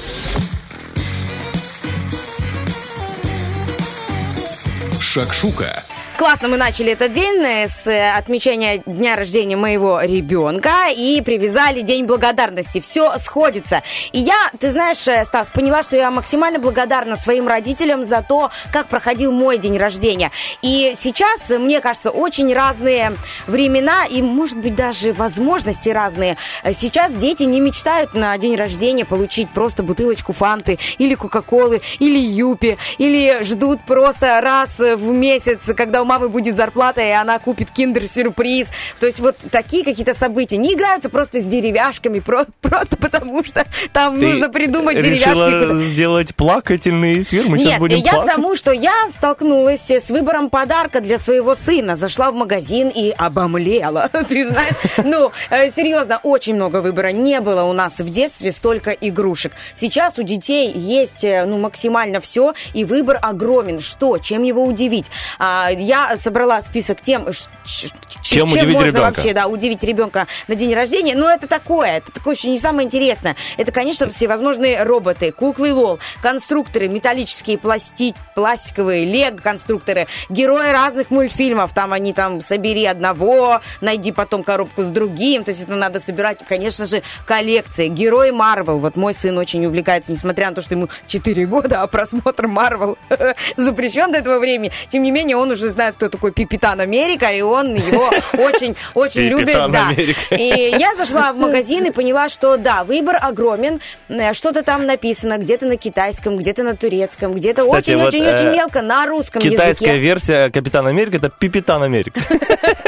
Шакшука. Классно мы начали этот день э, с э, отмечания дня рождения моего ребенка и привязали День благодарности. Все сходится. И я, ты знаешь, э, Стас, поняла, что я максимально благодарна своим родителям за то, как проходил мой день рождения. И сейчас, мне кажется, очень разные времена и, может быть, даже возможности разные. Сейчас дети не мечтают на день рождения получить просто бутылочку фанты или кока-колы, или юпи, или ждут просто раз в месяц, когда у мамы будет зарплата, и она купит киндер-сюрприз. То есть вот такие какие-то события. Не играются просто с деревяшками, про- просто потому что там Ты нужно придумать деревяшки. сделать плакательный эфир? Мы сейчас Нет, будем я к плакать? тому, что я столкнулась с выбором подарка для своего сына. Зашла в магазин и обомлела. Ты знаешь, ну, э, серьезно, очень много выбора. Не было у нас в детстве столько игрушек. Сейчас у детей есть, э, ну, максимально все, и выбор огромен. Что? Чем его удивить? А, Я собрала список тем, Чем чем можно ребенка? вообще да, удивить ребенка на день рождения. Но это такое, это такое еще не самое интересное. Это, конечно, всевозможные роботы, куклы лол, конструкторы, металлические, пласти... пластиковые, лего-конструкторы, герои разных мультфильмов. Там они там собери одного, найди потом коробку с другим. То есть это надо собирать, конечно же, коллекции. Герои Марвел. Вот мой сын очень увлекается, несмотря на то, что ему 4 года, а просмотр Марвел запрещен до этого времени. Тем не менее, он уже знает, кто такой Пипитан Америка, и он его очень, очень любит. Да. И я зашла в магазин и поняла, что да, выбор огромен. Э, Что-то там написано, где-то на китайском, где-то на турецком, где-то очень-очень-очень э, мелко на русском Китайская языке. версия Капитана Америка это Пипитан Америка.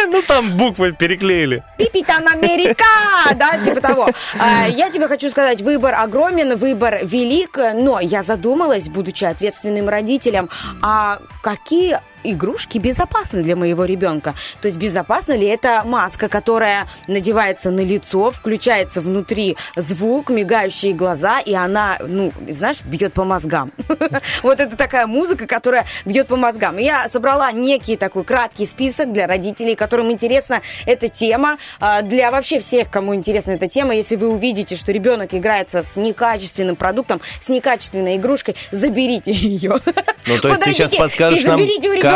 Ну там буквы переклеили. Пипитан Америка! Да, типа того. А, Я тебе хочу сказать, выбор огромен, выбор велик, но я задумалась, будучи ответственным родителем, а какие игрушки безопасны для моего ребенка. То есть безопасна ли это маска, которая надевается на лицо, включается внутри звук, мигающие глаза, и она, ну, знаешь, бьет по мозгам. Вот это такая музыка, которая бьет по мозгам. Я собрала некий такой краткий список для родителей, которым интересна эта тема. А, Для вообще всех, кому интересна эта тема, если вы увидите, что ребенок играется с некачественным продуктом, с некачественной игрушкой, заберите ее. Ну, то есть ты сейчас подскажешь нам,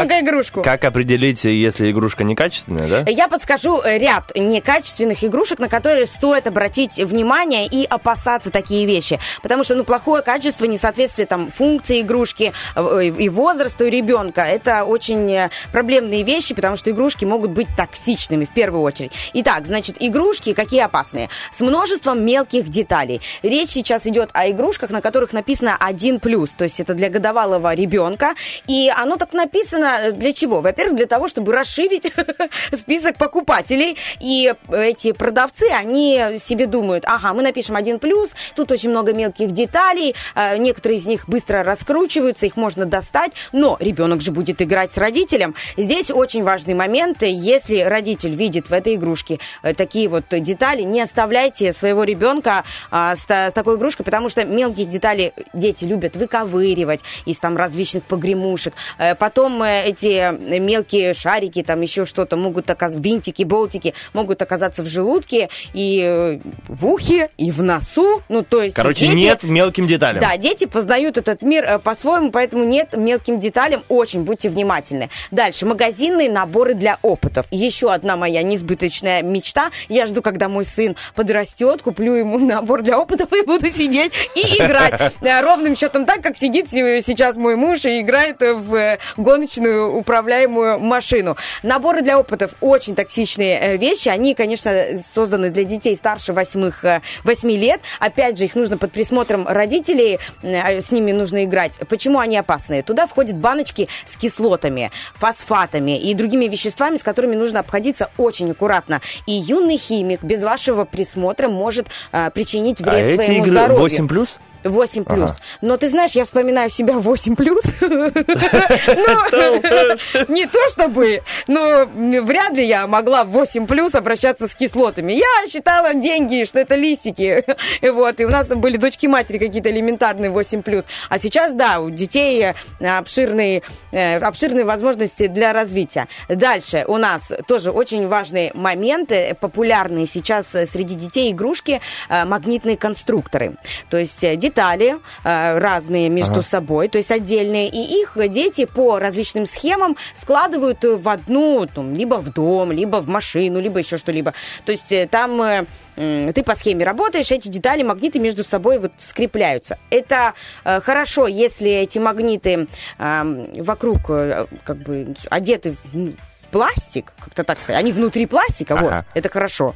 заберите у как, определить, если игрушка некачественная, да? Я подскажу э, ряд некачественных игрушек, на которые стоит обратить внимание и опасаться такие вещи. Потому что, ну, плохое качество, несоответствие там функции игрушки э, и возрасту ребенка, это очень э, проблемные вещи, потому что игрушки могут быть токсичными в первую очередь. Итак, значит, игрушки какие опасные? С множеством мелких деталей. Речь сейчас идет о игрушках, на которых написано 1+, то есть это для годовалого ребенка, и оно так написано нужно для чего? Во-первых, для того, чтобы расширить список покупателей. И эти продавцы, они себе думают, ага, мы напишем один плюс, тут очень много мелких деталей, э, некоторые из них быстро раскручиваются, их можно достать, но ребенок же будет играть с родителем. Здесь очень важный момент, если родитель видит в этой игрушке э, такие вот детали, не оставляйте своего ребенка а, с, та- с такой игрушкой, потому что мелкие детали дети любят выковыривать из там различных погремушек. Э, Потом эти мелкие шарики, там еще что-то могут оказаться, винтики, болтики могут оказаться в желудке и э, в ухе, и в носу. Ну, то есть Короче, дети- нет мелким деталям. да, дети познают этот мир э, по-своему, поэтому нет мелким деталям. Очень будьте внимательны. Дальше. Магазинные наборы для опытов. Еще одна моя несбыточная мечта. Я жду, когда мой сын подрастет, куплю ему набор для опытов и буду сидеть и играть. Э, Ровным счетом так, как сидит се- сейчас мой муж и играет в э, гоночную управляемую машину. Наборы для опытов очень токсичные э, вещи. Они, конечно, созданы для детей старше 8, 8 лет. Опять же, их нужно под присмотром родителей, э, с ними нужно играть. Почему они опасные? Туда входят баночки с кислотами, фосфатами и другими веществами, с которыми нужно обходиться очень аккуратно. И юный химик без вашего присмотра может э, причинить А вред эти своему игры здоровью. 8 плюс? 8 плюс. Ага. Но ты знаешь, я вспоминаю себя 8 плюс. Не то чтобы, но вряд ли я могла в 8 плюс обращаться с кислотами. Я считала деньги, что это листики. Вот, и у нас там были дочки матери какие-то элементарные 8 плюс. А сейчас, да, у детей э, обширные, э, обширные возможности для развития. Дальше у нас тоже очень важные моменты, популярные сейчас среди детей игрушки, э, магнитные конструкторы. То есть детали э, разные между Ага. собой, то есть отдельные, и их дети по различным схемам складывают э, в одну, там, либо в дом, либо в машину, либо еще что-либо. То есть э, там ты по схеме работаешь, эти детали, магниты между собой вот скрепляются. Это э, хорошо, если эти магниты э, вокруг э, как бы одеты в, в пластик, как-то так сказать, они внутри пластика, вот, Ага. это хорошо.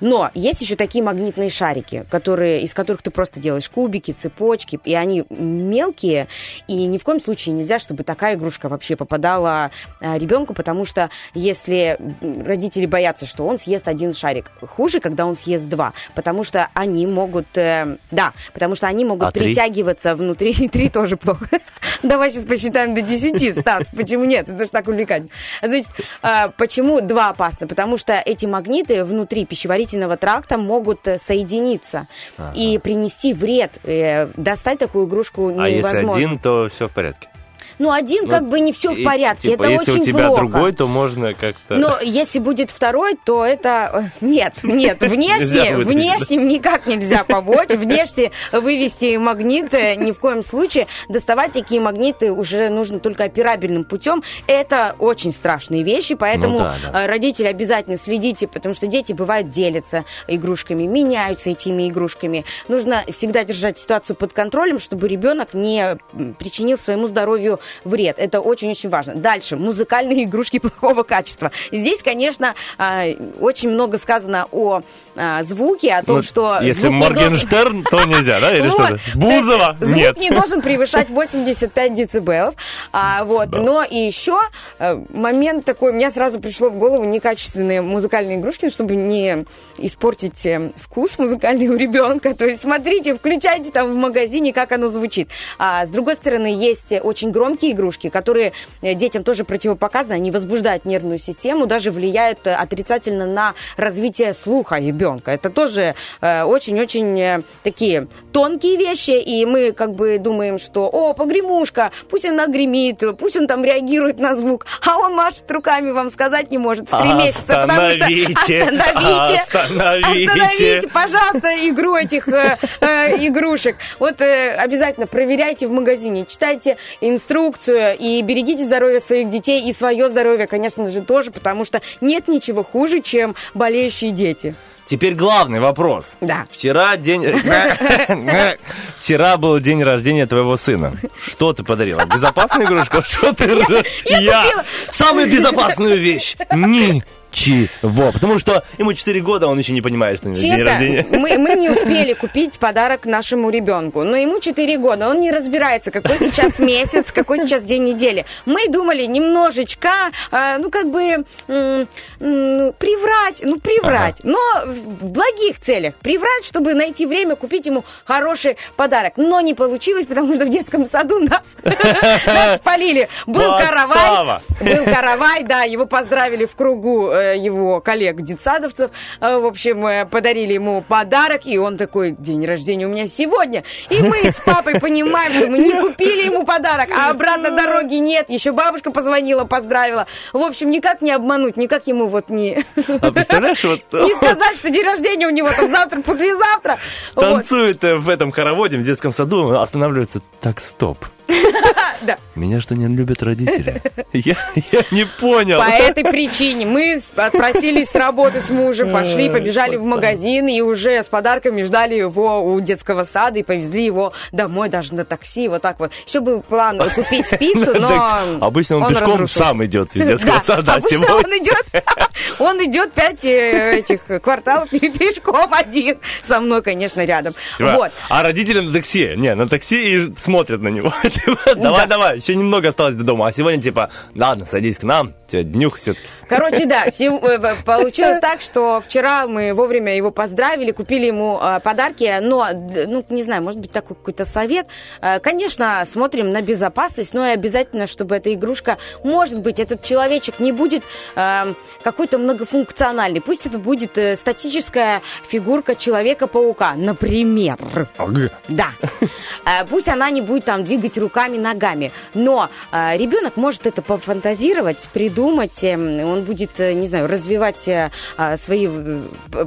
Но есть еще такие магнитные шарики, которые, из которых ты просто делаешь кубики, цепочки, и они мелкие, и ни в коем случае нельзя, чтобы такая игрушка вообще попадала а, ребенку, потому что если родители боятся, что он съест один шарик, хуже, когда он съест два, потому что они могут, э, да, потому что они могут А притягиваться внутри, и три тоже плохо. Давай сейчас посчитаем до 10, Стас, почему нет? Это же так увлекательно. Значит, а, почему два опасно? Потому что эти магниты внутри пищеварительного тракта могут э, соединиться Ага. и принести вред. Э, Достать такую игрушку А если невозможно. один, то все в порядке. Ну, один Ну, как бы не все в порядке. типа, это если очень у тебя плохо. другой, то можно как-то... Но если будет второй, то это... э, Нет, нет, внешне, внешним никак нельзя помочь. Внешне вывести магниты ни в коем случае. Доставать такие магниты уже нужно только операбельным путем. Это очень страшные вещи, поэтому Ну да, да. э, родители обязательно следите, потому что дети бывают делятся игрушками, меняются этими игрушками. Нужно всегда держать ситуацию под контролем, чтобы ребенок не причинил своему здоровью вред. Это очень-очень важно. Дальше. Музыкальные игрушки плохого качества. Здесь, конечно, а, очень много сказано о а, звуке, о том, Ну, что Если не должен- Моргенштерн, то нельзя, да? Или Вот. что-то? Бузова? Звук Нет. не должен превышать 85 децибелов. А, вот. Но и еще э, момент такой, мне сразу пришло в голову некачественные музыкальные игрушки, чтобы не испортить э, вкус музыкальный у ребенка. То есть смотрите, включайте там в магазине, как оно звучит. А с другой стороны, есть очень громкие игрушки, которые э, детям тоже противопоказаны. Они возбуждают нервную систему, даже влияют э, отрицательно на развитие слуха ребенка. Это тоже э, очень-очень такие тонкие вещи, и мы как бы думаем, что, о, погремушка, пусть она гремит, пусть он там реагирует на звук, а он машет руками, вам сказать не может в три месяца, потому что Остановите! остановите, Остановите! пожалуйста, игру этих э, э, игрушек. Вот э, обязательно проверяйте в магазине, читайте инструкцию и берегите здоровье своих детей и свое здоровье, конечно же, тоже, потому что нет ничего хуже, чем болеющие дети. Теперь главный вопрос. Да. Вчера день... Вчера был день рождения твоего сына. Что ты подарила? Безопасную игрушку? Что ты я Я самую безопасную вещь. Ничего. Потому что ему 4 года, он еще не понимает, что у него день Честно, рождения. мы, мы не успели купить подарок нашему ребенку. Но ему 4 года, он не разбирается, какой сейчас месяц, какой сейчас день недели. Мы думали немножечко, э, ну, как бы, ну, приврать, ну, приврать. Но в благих целях. Приврать, чтобы найти время купить ему хороший подарок. Но не получилось, потому что в детском саду нас, нас спалили. Был каравай. Был каравай, да, его поздравили в кругу э, его коллег детсадовцев. Э, в общем, э, подарили ему подарок, и он такой, день рождения у меня сегодня. И мы с папой понимаем, что мы не купили ему подарок, а обратно дороги нет. Еще бабушка позвонила, поздравила. В общем, никак не обмануть, никак ему вот не... А представляешь, вот Не сказать, что день рождения у него там завтра, послезавтра. Танцует э, в этом хороводе в детском саду, останавливается. Так, стоп. Да. Меня что, не любят родители? Я, я не понял. По этой причине мы отпросились с работы с мужем, пошли, побежали в магазин и уже с подарками ждали его у детского сада и повезли его домой даже на такси, вот так вот. Еще был план купить пиццу, но Обычно он, пешком разрушился. сам идет из детского Да, сада. а обычно сегодня- он идет, он идет пять э, этих кварталов пешком один. Со мной, конечно, рядом. Типа, Вот. А родители на такси. Не, на такси и смотрят на него. Типа, давай, Да. Давай, еще немного осталось до дома. А сегодня, типа, ладно, садись к нам, тебе днюх все-таки. Короче, да, э, получилось так, что вчера мы вовремя его поздравили, купили ему э, подарки, но, ну, не знаю, может быть, такой какой-то совет. Э, Конечно, смотрим на безопасность, но и обязательно, чтобы эта игрушка, может быть, этот человечек не будет э, какой-то многофункциональный, пусть это будет э, статическая фигурка Человека-паука, например. Да. Пусть она не будет там двигать руками, ногами. Но э, ребенок может это пофантазировать, придумать. эм, Он будет, э, не знаю, развивать э, а, свои э,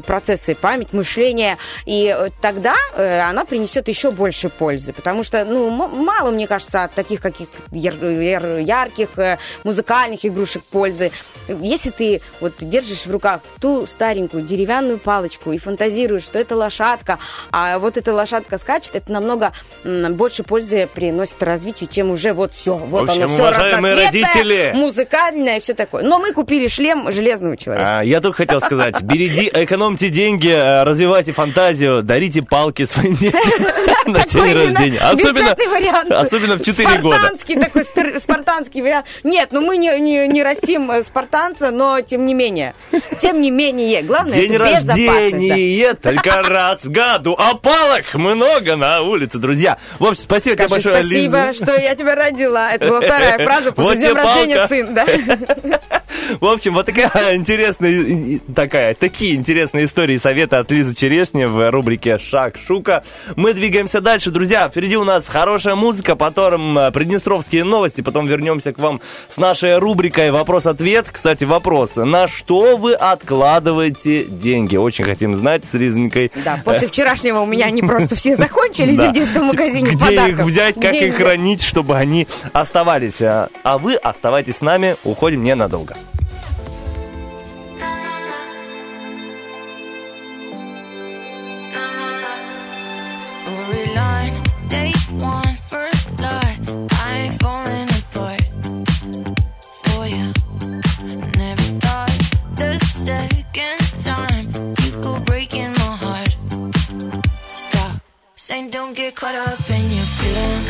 процессы память, мышления. И э, тогда э, она принесет еще больше пользы. Потому что, ну, мало, мне кажется, от таких каких яр- яр- ярких э, музыкальных игрушек пользы. Если ты вот держишь в руках ту старенькую деревянную палочку и фантазируешь, что это лошадка, а вот эта лошадка скачет, это намного больше пользы приносит развитию, чем уже вот все, вот общем, оно все уважаемые родители. музыкальное и все такое. Но мы купили шлем железного человека. А, я только хотел сказать, береги, экономьте деньги, э, развивайте фантазию, дарите палки своим детям на день рождения. Особенно, особенно в 4 года. Спартанский такой спартанский вариант. Нет, ну мы не, не, не растим э, спартанца, но тем не менее. Тем не менее. Главное, День это безопасность. да. рождения только раз в году, а палок много на улице, друзья. В общем, спасибо тебе Скажи большое, спасибо, Лиза. что я тебя родила. Это была вторая фраза после Вот дня тебе рождения сын, да? В общем, вот такая интересная, такая, такие интересные истории и советы от Лизы Черешни в рубрике «Шаг Шука». Мы двигаемся дальше, друзья. Впереди у нас хорошая музыка, потом э, приднестровские новости, потом вернемся к вам с нашей рубрикой «Вопрос-ответ». Кстати, вопрос. На что вы откладываете деньги? Очень хотим знать с Лизонькой. Да, после вчерашнего у меня они просто все закончились в детском магазине Где их взять, как их хранить, чтобы они оставались. А вы оставайтесь с нами, уходим ненадолго. Saying don't get caught up in your feelings.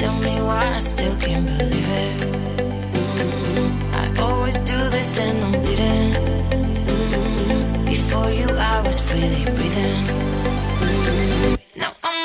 Tell me why I still can't believe it. I always do this, then I'm bleeding. Before you, I was freely breathing. Now I'm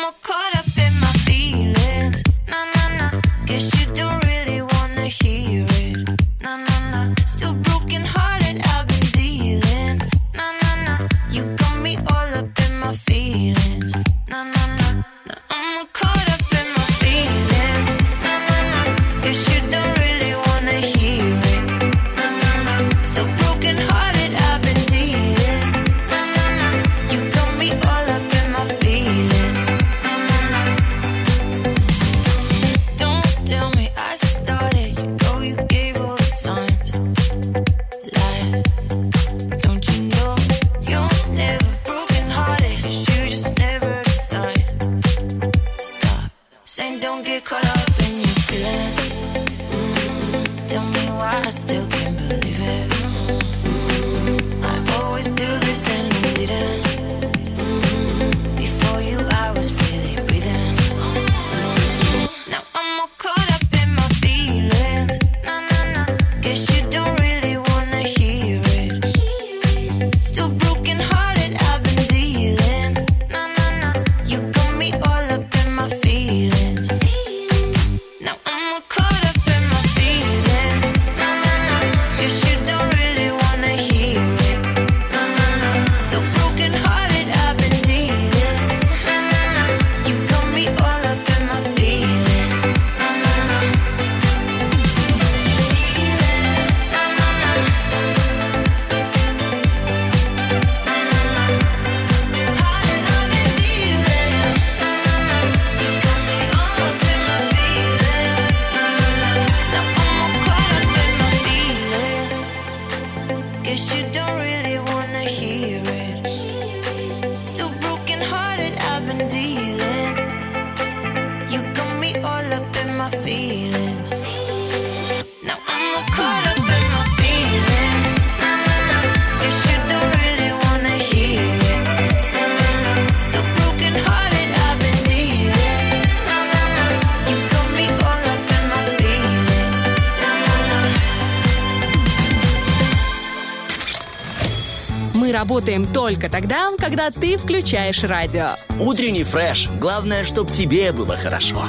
работаем только тогда, когда ты включаешь радио. Утренний фреш. Главное, чтобы тебе было хорошо.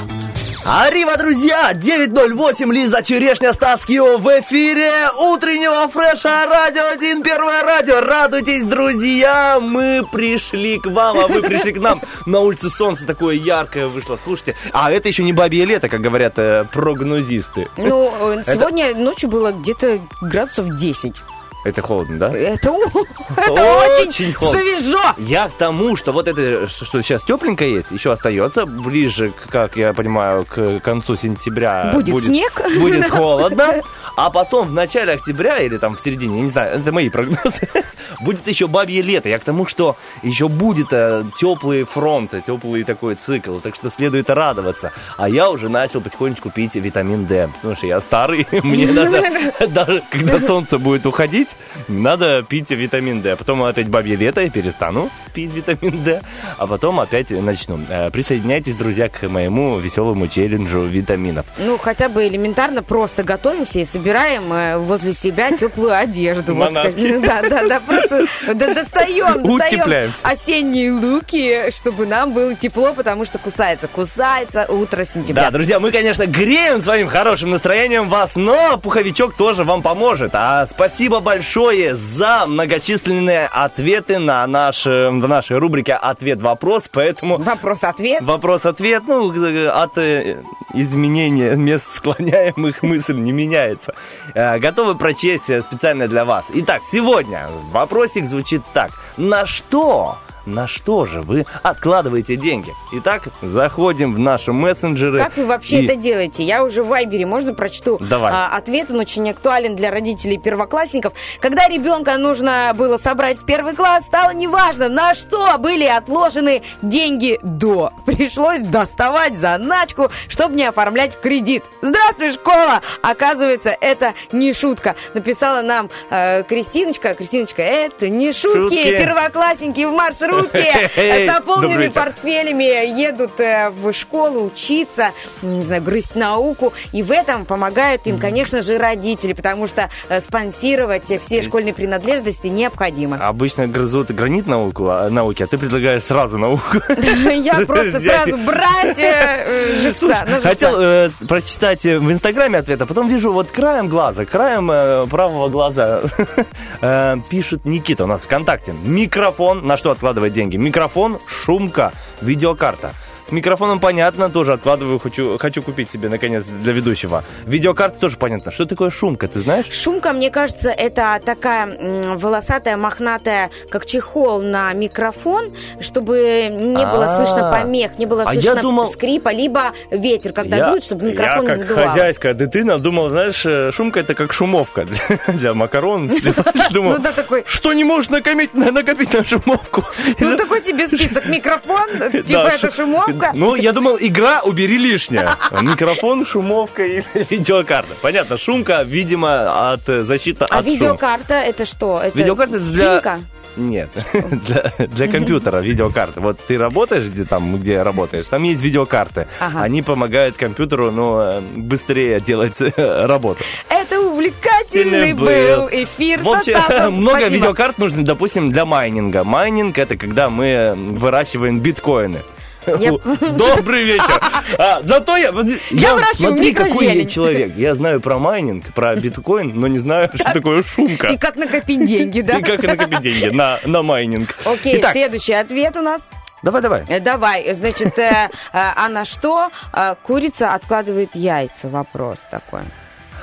Арива, друзья! 9.08, Лиза Черешня, Стас Кио в эфире утреннего фреша Радио 1, Первое радио. Радуйтесь, друзья! Мы пришли к вам, а вы пришли к нам. На улице солнце такое яркое вышло, слушайте. А это еще не бабье лето, как говорят э, прогнозисты. Ну, э, Это- сегодня ночью было где-то градусов 10. Это холодно, да? Это, это очень, холодно. свежо. Я к тому, что вот это, что сейчас тепленько есть, еще остается ближе, как я понимаю, к концу сентября. Будет снег. Будет холодно. А потом в начале октября или там в середине, я не знаю, это мои прогнозы, будет еще бабье лето. Я к тому, что еще будет э, теплые фронты, теплый такой цикл. Так что следует радоваться. А я уже начал потихонечку пить витамин D. Потому что я старый, мне надо, даже когда солнце будет уходить, надо пить витамин D. А потом опять бабье лето, и перестану пить витамин D. А потом опять начну. Э, Присоединяйтесь, друзья, к моему веселому челленджу витаминов. Ну, хотя бы элементарно просто готовимся и собираем э, возле себя теплую одежду. Вот. Да, да, да, просто да, достаем, достаем осенние луки, чтобы нам было тепло, потому что кусается, кусается утро сентября. Да, друзья, мы, конечно, греем своим хорошим настроением вас, но пуховичок тоже вам поможет. А спасибо большое за многочисленные ответы на, наш, э, в нашей рубрике «Ответ-вопрос», поэтому... Вопрос-ответ. Вопрос-ответ, ну, э, от изменения мест склоняемых мысль не меняется. Э, Готовы прочесть э, специально для вас. Итак, сегодня вопросик звучит так. На что на что же вы откладываете деньги? Итак, заходим в наши мессенджеры. Как вы вообще и- это делаете? Я уже в Вайбере, можно прочту Давай. а, ответ, он очень актуален для родителей первоклассников. Когда ребенка нужно было собрать в первый класс, стало неважно, на что были отложены деньги до. Пришлось доставать заначку, чтобы не оформлять кредит. Здравствуй, школа! Оказывается, это не шутка. Написала нам э, Кристиночка. Кристиночка, это не шутки. Шутки. Первоклассники в маршрутке Эй, с наполненными портфелями едут э, в школу учиться, не знаю, грызть науку. И в этом помогают им, конечно же, родители, потому что э, спонсировать все школьные принадлежности необходимо. Обычно грызут гранит науку, а, науки, а ты предлагаешь сразу науку. Я просто сразу брать э, э, живца. Хотел прочитать в Инстаграме ответ, а потом вижу вот краем глаза, краем правого глаза пишет Никита у нас ВКонтакте. Микрофон, на что откладывать деньги? Микрофон, шумка, видеокарта. С микрофоном понятно, тоже откладываю, хочу, хочу купить себе, наконец, для ведущего. Видеокарта тоже понятно. Что такое шумка, ты знаешь? Шумка, мне кажется, это такая волосатая, мохнатая, как чехол на микрофон, чтобы не было А. слышно помех, не было А слышно думал- скрипа, либо ветер, когда Я- дует, чтобы микрофон я не как задувало. хозяйская дитина думал, знаешь, э, шумка это как шумовка для, для макарон. Думал, Ну да, такой, что не можешь накопить, на шумовку? ну такой себе список. Микрофон, типа это шу- шумовка. Шумовка. Ну, я думал, игра «Убери лишнее». Микрофон, шумовка и видеокарта. Понятно, шумка, видимо, от э, защиты А от шума. видеокарта это что? Это Видеокарта это для... симка? Нет, для, для компьютера видеокарты. Вот ты работаешь где там, где работаешь, там есть видеокарты. Ага. Они помогают компьютеру, ну, э, быстрее делать э, работу. Это увлекательный был эфир В общем, много Спасибо. видеокарт нужно, допустим, для майнинга. Майнинг это когда мы выращиваем биткоины. Добрый вечер. А, зато я... Я какой я микрозелень. человек. Я знаю про майнинг, про биткоин, но не знаю, что такое шумка. И как накопить деньги, да? И как накопить деньги на, на майнинг. Окей, следующий ответ у нас. давай, давай. Э, Давай, значит, э, э, а на что курица откладывает яйца? Вопрос такой.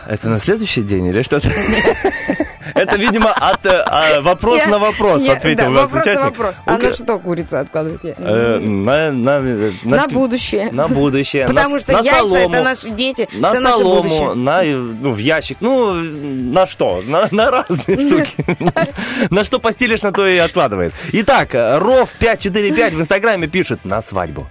Это на следующий день или что-то? Это, видимо, от э, а, вопрос Я- на вопрос я- ответил да, у нас вопрос на вопрос. А Ну-ка, на что курица откладывает яйца? э, На на- На будущее. На будущее. Потому на, что на яйца солому, это наши дети, На это наше солому, будущее. на, э, ну, в ящик. Ну, на что? На, на разные штуки. На что постелишь, на то и откладывает. Итак, э, Ров 545 в Инстаграме пишет на свадьбу.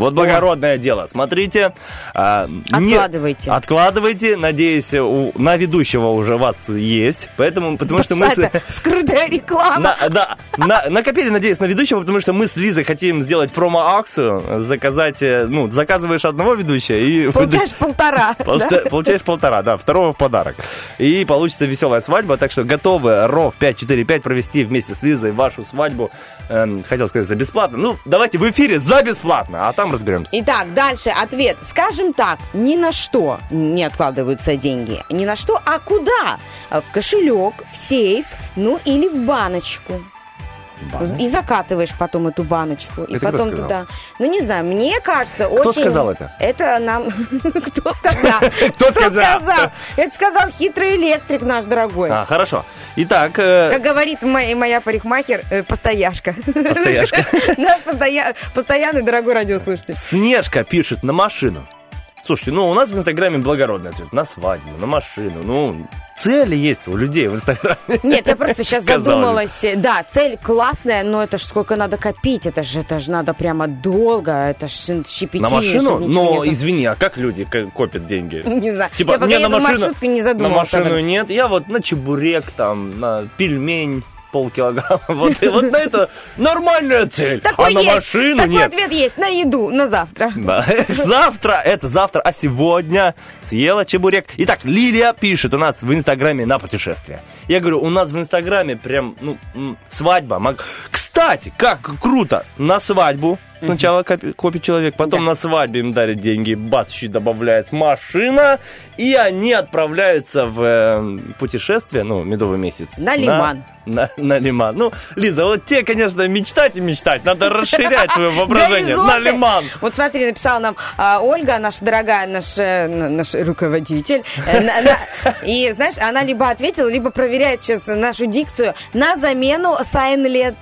Вот благородное дело. Смотрите. а, не- Откладывайте. Откладывайте. Надеюсь, у- на ведущего уже вас есть. Поэтому, потому что мы... с- скрытая реклама. на- да, на- накопили, надеюсь, на ведущего, потому что мы с Лизой хотим сделать промо-акцию, заказать, э, ну, заказываешь одного ведущего и... Получаешь полтора. да? Получаешь полтора, да, второго в подарок. И получится веселая свадьба, так что готовы РОВ 545 провести вместе с Лизой вашу свадьбу, эм, хотел сказать, за бесплатно. Ну, давайте в эфире за бесплатно, а там разберемся. Итак, дальше ответ. Скажем так, ни на что не откладываются деньги. Ни на что, а куда? В кошелек, в сейф, ну или в баночку. И закатываешь потом эту баночку. И Это кто потом туда. Ну, не знаю, мне кажется, Кто очень... сказал это? Это нам... Кто сказал? Кто сказал? Это сказал хитрый электрик наш дорогой. А, хорошо. Итак, э, Как говорит моя, парикмахер, э, постояшка. Постояшка. Постоянный дорогой радиослушатель. Снежка пишет на машину. Слушайте, ну у нас в Инстаграме благородный ответ. На свадьбу, на машину. Ну, цели есть у людей в Инстаграме. Нет, я просто сейчас задумалась. Да, цель классная, но это ж сколько надо копить. Это же это ж надо прямо долго. Это ж щепетильно. На машину? Но, нету. извини, а как люди копят деньги? Не знаю. Типа, я пока мне на машину, не на задумывался. об машину нет. Я вот на чебурек, там, на пельмень полкилограмма. Вот, и вот на это нормальная цель. Такой а на есть. машину Такой нет. ответ есть. На еду, на завтра. Да. Завтра, это завтра, а сегодня съела чебурек. Итак, Лилия пишет у нас в Инстаграме на путешествие. Я говорю, у нас в Инстаграме прям, ну, свадьба. Кстати, как круто, на свадьбу Сначала копи- копит человек, потом на свадьбе им дарят деньги, бац, еще добавляет машина, и они отправляются в э, путешествие, ну, медовый месяц. На лиман. На, на лиман. Ну, Лиза, вот тебе, конечно, мечтать и мечтать, надо расширять свое воображение. На лиман. Вот смотри, написала нам а, Ольга, наша дорогая, наш, э, наш руководитель. Э, на- на- И, знаешь, она либо ответила, либо проверяет сейчас нашу дикцию на замену silent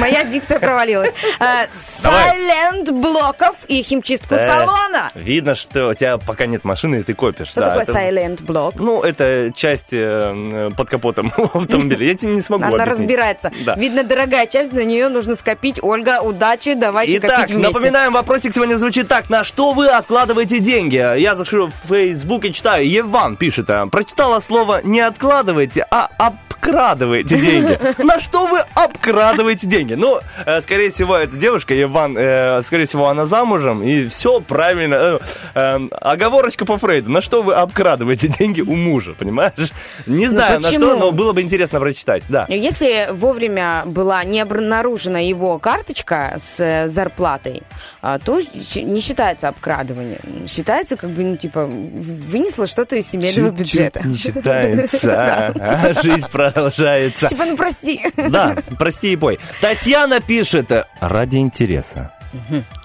моя дикция провалилась. Э, Silent блоков и химчистку Э, салона. Видно, что у тебя пока нет машины, и ты копишь. Что такое silent блок? Ну, это часть э, под капотом автомобиля. Я тебе не смогу Она разбирается. Видно, дорогая часть, на нее нужно скопить. Ольга, удачи, давайте копить вместе. напоминаем, вопросик сегодня звучит так. На что вы откладываете деньги? Я захожу в Facebook и читаю. Еван пишет. Прочитала слово не откладывайте, а обкрадываете деньги. На что вы обкрадываете деньги? Ну, э, скорее всего, эта девушка, Еван, э, скорее всего, она замужем, и все правильно. Э, э, Оговорочка по Фрейду. На что вы обкрадываете деньги у мужа, понимаешь? Не знаю, на Ну, что, но было бы интересно прочитать. Да. Если вовремя была не обнаружена его карточка с э, зарплатой, а, то не считается обкрадыванием. Считается, как бы, ну, типа, вынесла что-то из семейного Чуть-чуть бюджета. не считается, а жизнь продолжается. Типа, ну прости. Да, прости и пой. Татьяна пишет ради интереса.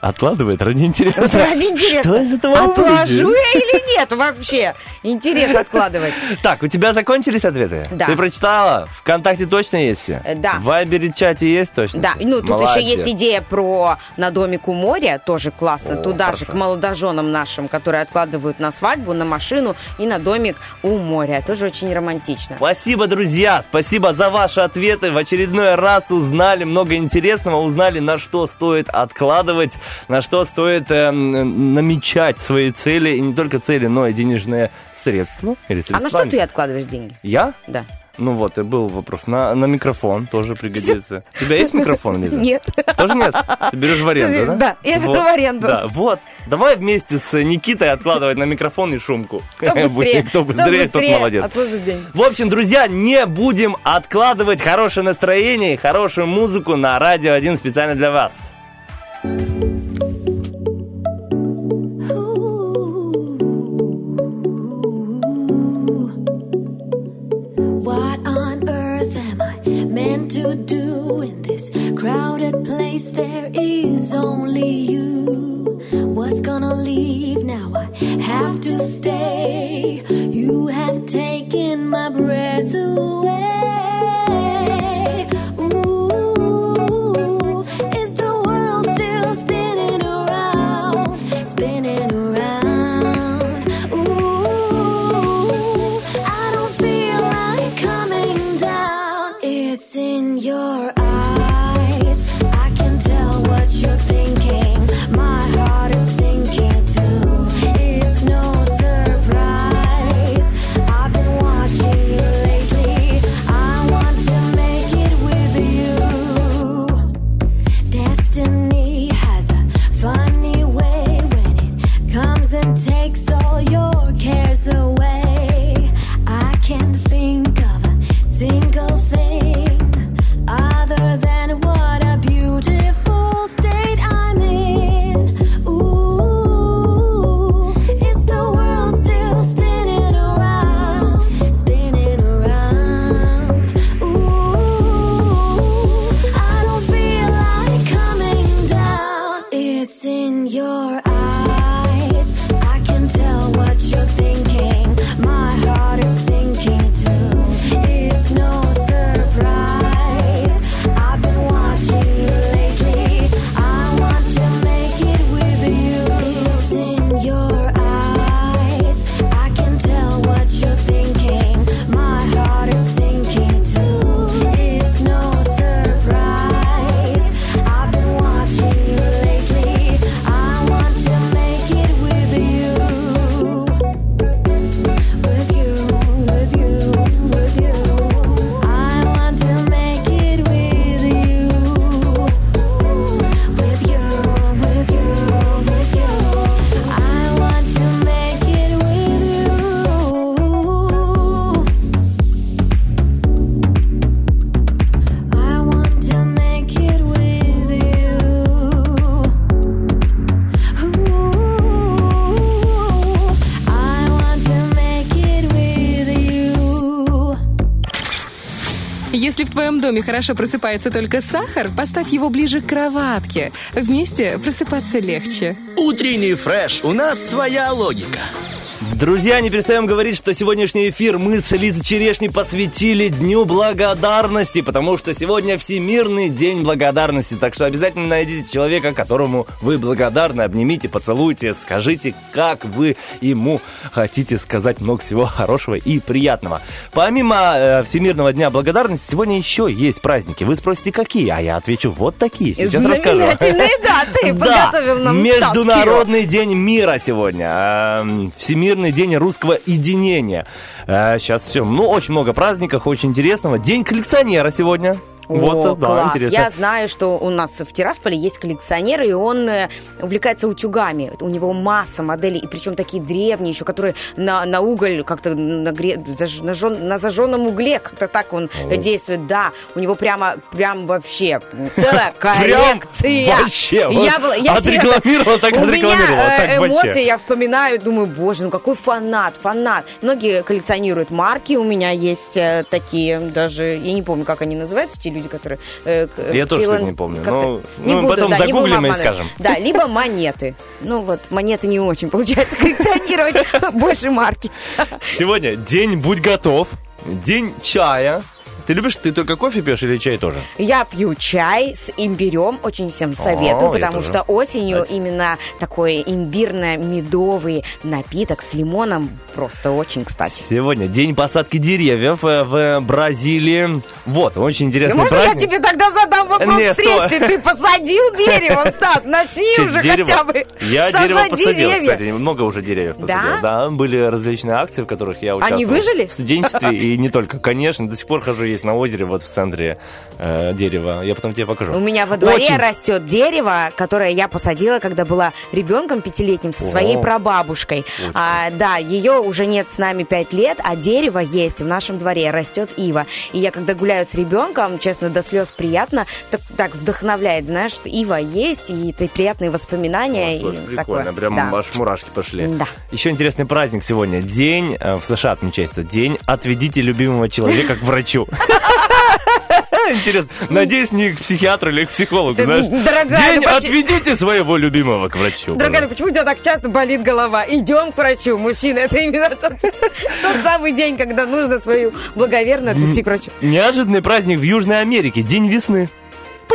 Откладывает ради интереса. Ради интереса. Что из этого Отложу выйдет? я или нет вообще? Интерес откладывать. Так, у тебя закончились ответы? Да. Ты прочитала? Вконтакте точно есть все? Да. В Вайбере чате есть точно? Да, ну тут Молодец. еще есть идея про на домик у моря, тоже классно. О, Туда хорошо. же к молодоженам нашим, которые откладывают на свадьбу, на машину и на домик у моря. Тоже очень романтично. Спасибо, друзья, спасибо за ваши ответы. В очередной раз узнали много интересного, узнали, на что стоит откладывать. Откладывать, на что стоит э, намечать свои цели, и не только цели, но и денежные средства. Или А на средства. что ты откладываешь деньги? Я? Да. Ну вот, и был вопрос. На, на микрофон тоже пригодится. У тебя есть микрофон, Лиза? Нет. Тоже нет? Ты берешь в аренду, да? Да, я беру в аренду. Да, вот. Давай вместе с Никитой откладывать на микрофон и шумку. Кто быстрее, Кто быстрее, тот молодец. В общем, друзья, не будем откладывать хорошее настроение и хорошую музыку на Радио 1 специально для вас. Taken my breath away. Доме хорошо просыпается только сахар, поставь его ближе к кроватке. Вместе просыпаться легче. Утренний фреш, у нас своя логика. Друзья, не перестаем говорить, что сегодняшний эфир мы с Лизой Черешней посвятили Дню Благодарности, потому что сегодня Всемирный день благодарности. Так что обязательно найдите человека, которому вы благодарны, обнимите, поцелуйте, скажите, как вы ему хотите сказать много всего хорошего и приятного. Помимо э, Всемирного Дня Благодарности, сегодня еще есть праздники. Вы спросите, какие? А я отвечу, вот такие. Сейчас расскажу. Да, подготовил нам Международный день мира сегодня. Эм, Всемирный день русского единения. Сейчас все. Ну, очень много праздников, очень интересного. День коллекционера сегодня. О, вот, да, класс. интересно. Я знаю, что у нас в Тирасполе есть коллекционер, и он э, увлекается утюгами. У него масса моделей, и причем такие древние еще, которые на, на уголь как-то нагре... заж- на, жжен- на зажженном угле как-то так он О. действует. Да, у него прямо, прям вообще целая коллекция. вообще, Я была- я серьезно- отрекламировала, так У меня так э, эмоции, я вспоминаю, думаю, боже, ну какой фанат, фанат. Многие коллекционируют марки, у меня есть э, такие даже, я не помню, как они называются, люди, которые... э, к- Я тоже, кстати, не помню, но- не ну, буду, потом да, не загуглим и скажем. Да, либо монеты. Ну вот, монеты не очень получается коллекционировать, больше марки. Сегодня день «Будь готов», день чая, Ты любишь, ты только кофе пьешь или чай тоже? Я пью чай с имбирем, очень всем советую, я потому что осенью Кстати. именно такой имбирно-медовый напиток с лимоном просто очень кстати. Сегодня день посадки деревьев э, в Бразилии. Вот, очень интересный Можно праздник. я тебе тогда задам вопрос Нет, встречный? стой. Ты посадил дерево, Стас? Начни Честь уже дерева. хотя бы Я дерево посадил, деревья. кстати, много уже деревьев посадил. Да? были различные акции, в которых я участвовал. выжили? В студенчестве и не только. Конечно, до сих пор хожу, есть на озере, вот в центре э, дерева. Я потом тебе покажу. У меня во дворе Очень- растет дерево, которое я посадила, когда была ребенком пятилетним со своей О. прабабушкой. А, да, ее уже нет с нами пять лет, а дерево есть в нашем дворе, растет ива. И я когда гуляю с ребенком, честно, до слез приятно, так, так вдохновляет, знаешь, что ива есть, и это приятные воспоминания. Слушай, и прикольно, такое. прям Да. аж мурашки пошли. Да. Еще интересный праздник сегодня. День, э, в США отмечается, день «Отведите любимого человека к врачу». Интересно. Надеюсь, не к психиатру или к психологу, дорогая, День ну «Отведите своего любимого к врачу». Дорогая, ну почему у тебя так часто болит голова? Идем к врачу, мужчина. Это именно тот, тот самый день, когда нужно свою благоверно отвести к врачу. Неожиданный праздник в Южной Америке. День весны.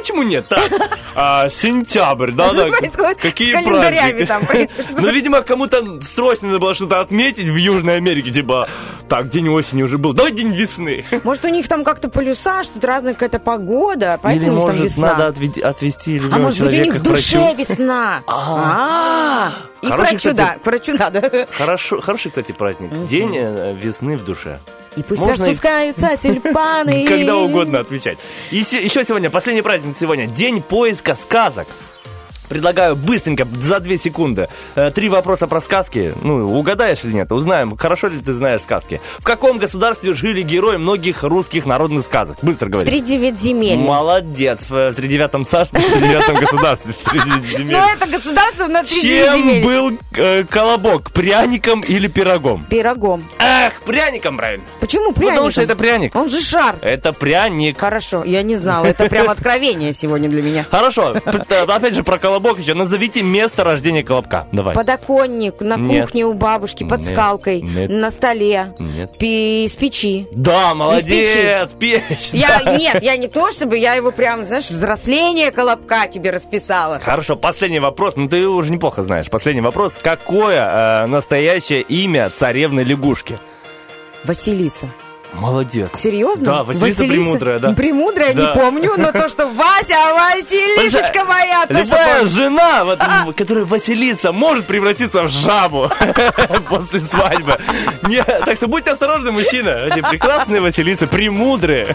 Почему нет? Так, а, сентябрь, да, Что да. происходит Какие с календарями праздники? там происходит? Ну, видимо, кому-то срочно надо было что-то отметить в Южной Америке, типа, так, день осени уже был, давай день весны. Может, у них там как-то полюса, что-то разная какая-то погода, Или, поэтому у них там может, весна. надо отвести а может быть, у них в душе весна. А, И к Хороший, врачу, кстати, да, к врачу надо. Хорошо, хороший, кстати, праздник. День э, весны в душе. И пусть Можно и- распускаются тюльпаны. Когда угодно отвечать. И еще сегодня, последний праздник сегодня, день поиска сказок. Предлагаю быстренько, за две секунды, э, три вопроса про сказки. Ну, угадаешь или нет? Узнаем, хорошо ли ты знаешь сказки. В каком государстве жили герои многих русских народных сказок? Быстро В говори. три девять земель. Молодец. В тридевятом царстве, в тридевятом государстве. в тридевять земель. Но это государство на три девять Чем земель. был э, колобок? Пряником или пирогом? Пирогом. Ах, пряником, правильно. Почему пряник? Потому что это пряник. Он же шар. Это пряник. Хорошо, я не знала. Это прям откровение сегодня для меня. Хорошо. Опять же про колобок еще. Назовите место рождения колобка. Давай. Подоконник на Нет. кухне у бабушки под Нет. скалкой, Нет. на столе, Нет. пи- из печи. Да, молодец. Печь. Я, да. нет, я не то, чтобы я его прям, знаешь, взросление колобка тебе расписала. Хорошо, последний вопрос. Ну, ты уже неплохо знаешь. Последний вопрос. Какое э, настоящее имя царевны лягушки? Василиса. Молодец. Серьезно? Да, Василиса Премудрая, да. Премудрая, Да. не помню, но то, что Вася, Василисочка моя, то, что Любая помню. жена, вот, м, которая Василиса, может превратиться в жабу после свадьбы. Не, так что будьте осторожны, мужчина. Эти прекрасные Василисы, премудрые.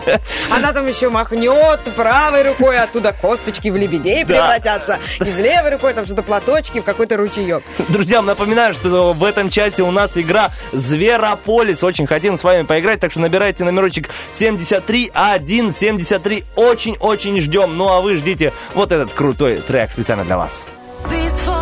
Она там еще махнет правой рукой, оттуда косточки в лебедей Да. превратятся. И с левой рукой там что-то платочки в какой-то ручеек. Друзьям, напоминаю, что в этом часе у нас игра Зверополис. Очень хотим с вами поиграть, так что набирайте номерочек 73173. Очень-очень ждем. Ну а вы ждите вот этот крутой трек специально для вас. These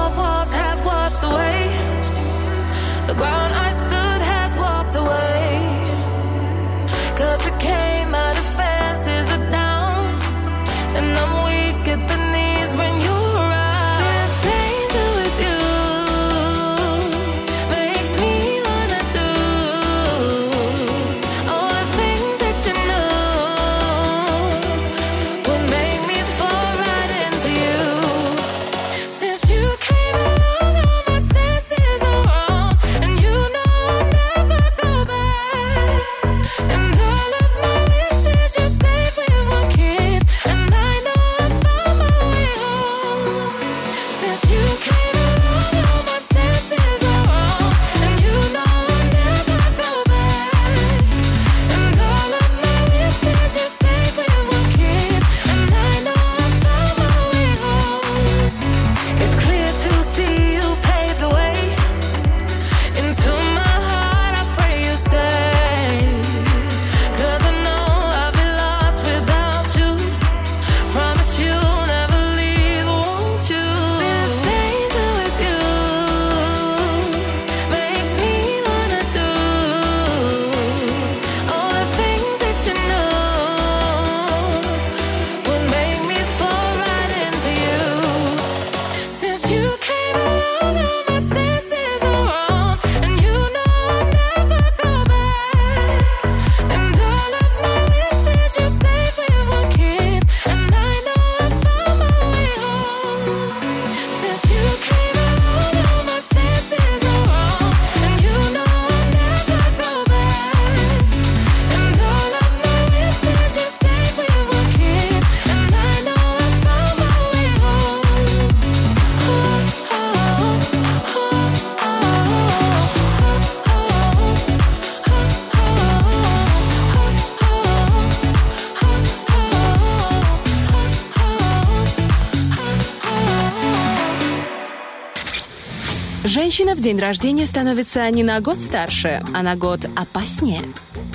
Женщина в день рождения становится не на год старше, а на год опаснее.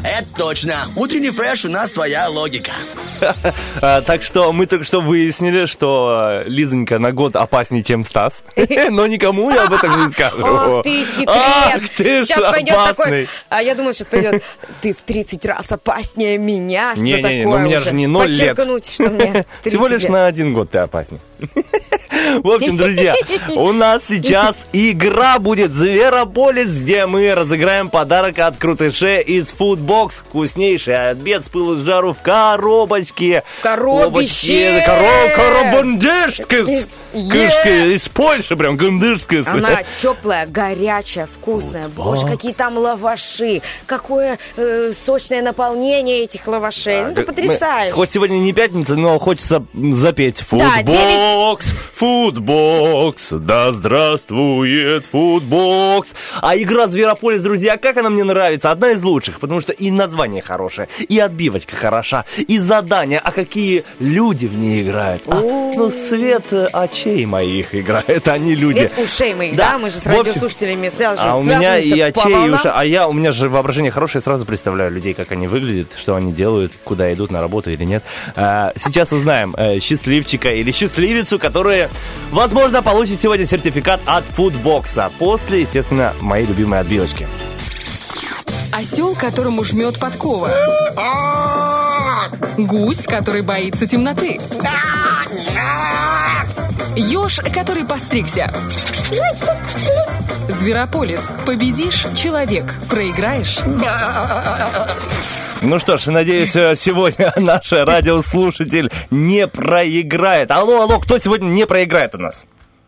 Это точно. Утренний фреш у нас своя логика. А, Так что мы только что выяснили, что э, Лизонька на год опаснее, чем Стас. Но никому я об этом не скажу. Ах ты хитрец! сейчас пойдет такой... А я думала, сейчас пойдет, ты в 30 раз опаснее меня. Что Не-не-не, такое ну у меня же не ноль лет. Подчеркнуть, что мне Всего 30 лишь на один год ты опаснее. В общем, друзья, у нас сейчас игра будет «Зверополис», где мы разыграем подарок от Крутыше из Foodbox. Вкуснейший обед с пылу с жару в коробочке. В коробище. Коробочке. Е. Из Польши прям, гандырская. Она теплая, горячая, вкусная. Боже, какие там лаваши. Какое э, сочное наполнение этих лавашей. ну, это Мы- потрясающе. Хоть сегодня не пятница, но хочется запеть. Футбокс, футбокс, да здравствует футбокс. А игра Зверополис, друзья, как она мне нравится. Одна из лучших, потому что и название хорошее, и отбивочка хороша, и задания. А какие люди в ней играют. А, ну, свет очей моих играет, они люди. Свет ушей моих, да? Да. Мы же с радиослушателями связываемся. А у меня и очей, и уши. А я, у меня же воображение хорошее, сразу представляю людей, как они выглядят, что они делают, куда идут на работу или нет. А, сейчас узнаем э, счастливчика или счастливицу, которые, возможно, получат сегодня сертификат от фудбокса. После, естественно, моей любимой отбивочки. Осел, которому жмет подкова. Гусь, который боится темноты. Еж, который постригся. Зверополис. Победишь – человек. Проиграешь – Ну что ж, надеюсь, э, сегодня наш радиослушатель не проиграет. Алло, алло, кто сегодня не проиграет у нас?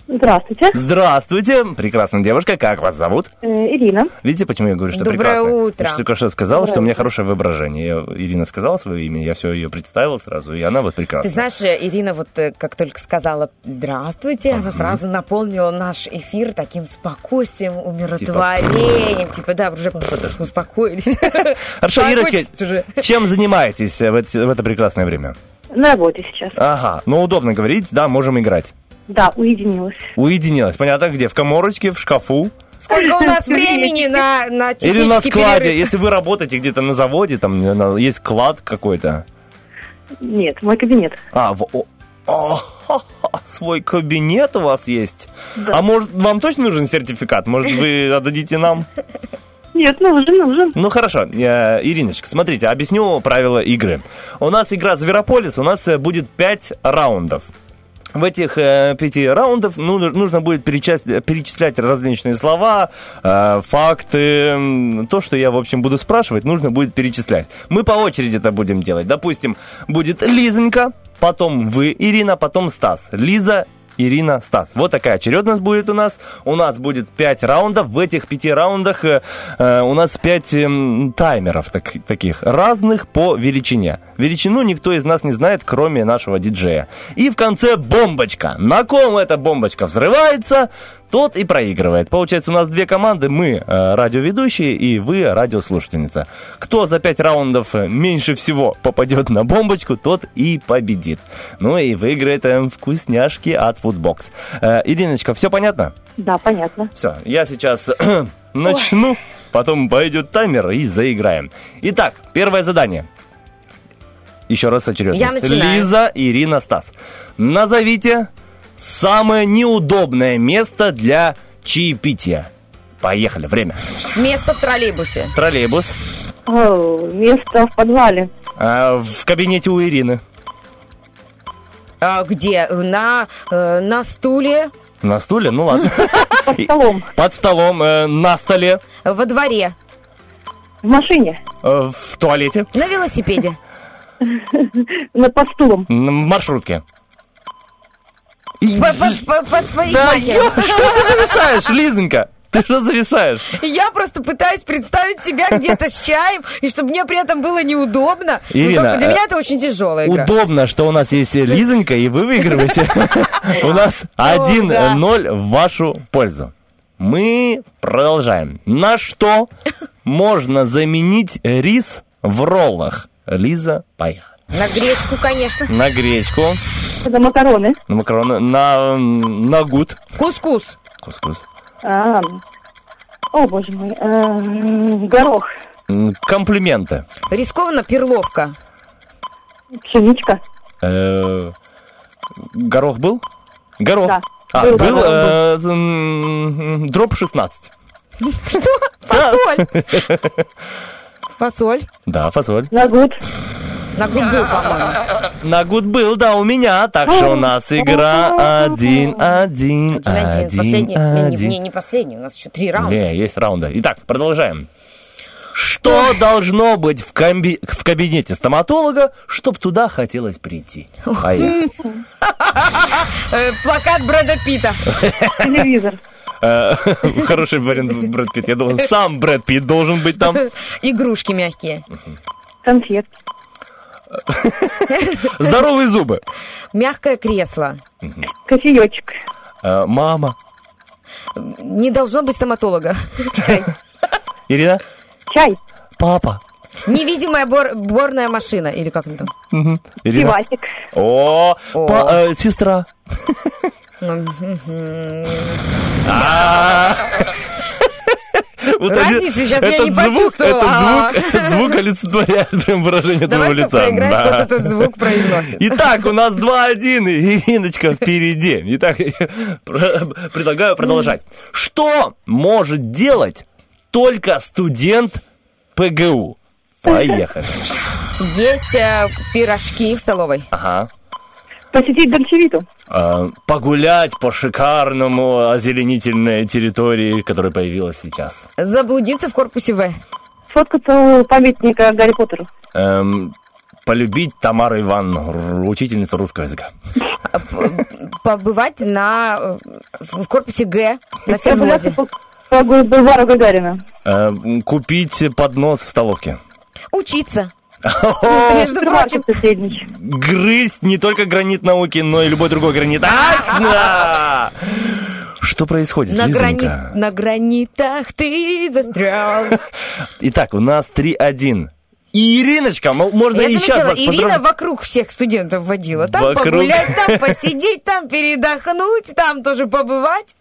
Здравствуйте. Здравствуйте, прекрасная девушка, как вас зовут? Э, Ирина. Видите, почему я говорю, что Доброе прекрасно? утро. Я же только что сказала, что у меня хорошее воображение. Я, Ирина сказала свое имя, я все ее представил сразу, и она вот прекрасна. Ты знаешь, э, Ирина вот э, как только сказала «Здравствуйте», она сразу наполнила наш эфир таким спокойствием, умиротворением. Типа, да, уже успокоились. Хорошо, Ирочка, чем занимаетесь в это, в это прекрасное время? На работе сейчас. Ага, ну удобно говорить, да, можем играть. Да, уединилась. Уединилась, понятно, где? В коморочке, в шкафу? Сколько у нас времени на, на Или на складе? перерыв? Если вы работаете где-то на заводе, там на- есть склад какой-то. Нет, мой кабинет. А, в- о- о, свой кабинет у вас есть? Да. А может, вам точно нужен сертификат? Может, вы отдадите нам? Нет, нужен, нужен. Ну хорошо, э, Ириночка, смотрите, объясню правила игры. У нас игра Зверополис, у нас э, будет 5 раундов. В этих э, пяти раундов ну, нужно будет перечислять, перечислять различные слова, э, факты, то, что я, в общем, буду спрашивать, нужно будет перечислять. Мы по очереди это будем делать. Допустим, будет Лизонька, потом вы, Ирина, потом Стас. Лиза, Ирина, Стас. Вот такая очередность будет у нас. У нас будет 5 раундов. В этих пяти раундах э, э, у нас 5 таймеров так- таких, разных по величине. Величину никто из нас не знает, кроме нашего диджея. И в конце бомбочка. На ком эта бомбочка взрывается, тот и проигрывает. Получается, у нас две команды. Мы э, радиоведущие и вы радиослушательница. Кто за 5 раундов меньше всего попадет на бомбочку, тот и победит. Ну и выиграет э, вкусняшки от Foodbox. Э, Ириночка, все понятно? Да, понятно. Все, я сейчас начну, потом пойдет таймер и заиграем. Итак, первое задание. Еще раз очередность. Я начинаю. Лиза, Ирина, Стас. Назовите самое неудобное место для чаепития. Поехали, время. Место в троллейбусе. Троллейбус. О, место в подвале. А, в кабинете у Ирины. А, где? На, э, на стуле, На стуле? Ну ладно. Под столом. Под столом, э, на столе, во дворе, В машине. э, в туалете, на велосипеде. На под стулом. в маршрутке. Под, ё, что ты зависаешь, Лизонька? Ты что зависаешь? Я просто пытаюсь представить себя где-то с чаем, и чтобы мне при этом было неудобно. Ну, Ирина, для э, меня это очень тяжелая игра. Удобно, что у нас есть Лизонька, и вы выигрываете. У нас 1-0 в вашу пользу. Мы продолжаем. На что можно заменить рис в роллах? Лиза, поехали. На гречку, конечно. На гречку, На макароны. на макароны, на, на гуд. Кускус. Кускус. А, О, боже мой. Э, Горох. Комплименты. Рискованно перловка. Пшеничка. Э, Горох был? Горох. Да. А, Был был, э, м, дроп 16. Что? Фасоль. Фасоль. Да, фасоль. Нагуд. Нагуд был, по-моему. На гуд был, да, у меня. Так что у нас игра один-один. Один-один. Последний. Не, не, Один-один. не последний, у нас еще три раунда. Не, есть раунда. Итак, продолжаем. Что должно быть в, комби- в кабинете стоматолога, чтобы туда хотелось прийти? Э, Плакат Брэда Питта. Телевизор. Э, Хороший вариант Брэд Питт. Я думал, сам Брэд Питт должен быть там. Игрушки мягкие. Конфетки. Здоровые зубы. Мягкое кресло. Кофеечек. Э, Мама. Не должно быть стоматолога. Ирина. Чай. Папа. Невидимая бор- борная машина. Или как? Мгм. Ирина. Пивасик. О, О. па- э, сестра. Вот Разницы сейчас я не звук- почувствовала. Этот звук, звук олицетворяет прям выражение твоего лица. проиграет, Да. тот этот звук произносит. Итак, у нас 2-1, и Ириночка впереди. Итак, предлагаю продолжать. Что может делать только студент ПГУ? Поехали. Есть э, пирожки в столовой. Ага. Посетить Дольчевиту. А, Погулять по шикарному озеленительной территории, которая появилась сейчас. Заблудиться в корпусе В. Сфоткаться у памятника Гарри Поттеру. Эм, полюбить Тамару Ивановну, учительницу русского языка. Побывать на, э, в корпусе Г на физвозе. по, по бульвару Гагарина. Эм, купить поднос в столовке. Учиться. О, Между прочим. Грызть не только гранит науки, но и любой другой гранит. Ах, да! Что происходит, на, грани- на гранитах ты застрял. Итак, у нас 3-1. И Ириночка, можно Я и сейчас заметила, вас Ирина поздравить. вокруг всех студентов водила. Там Вокруг. погулять, там посидеть, там передохнуть, там тоже побывать.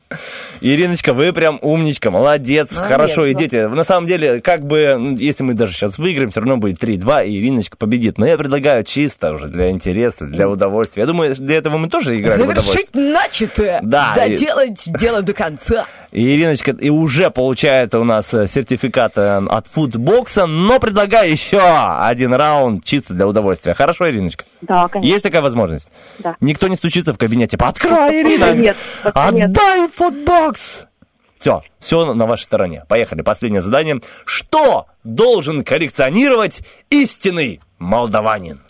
Ириночка, вы прям умничка, молодец, Молодец, хорошо идите. На самом деле, как бы, ну, если мы даже сейчас выиграем, все равно будет 3-2, и Ириночка победит. Но я предлагаю чисто уже для интереса, для удовольствия. Я думаю, для этого мы тоже играем. Завершить начатое. Да, и- Доделать дело до конца. И Ириночка и уже получает у нас э, сертификат э, от фудбокса, но предлагаю еще один раунд чисто для удовольствия. Хорошо, Ириночка? Да, конечно. Есть такая возможность? Да. Никто не стучится в кабинете. Типа, Открой, Ирина! Нет, пока нет. Футбокс! Все, все на вашей стороне. Поехали. Последнее задание. Что должен коллекционировать истинный молдаванин?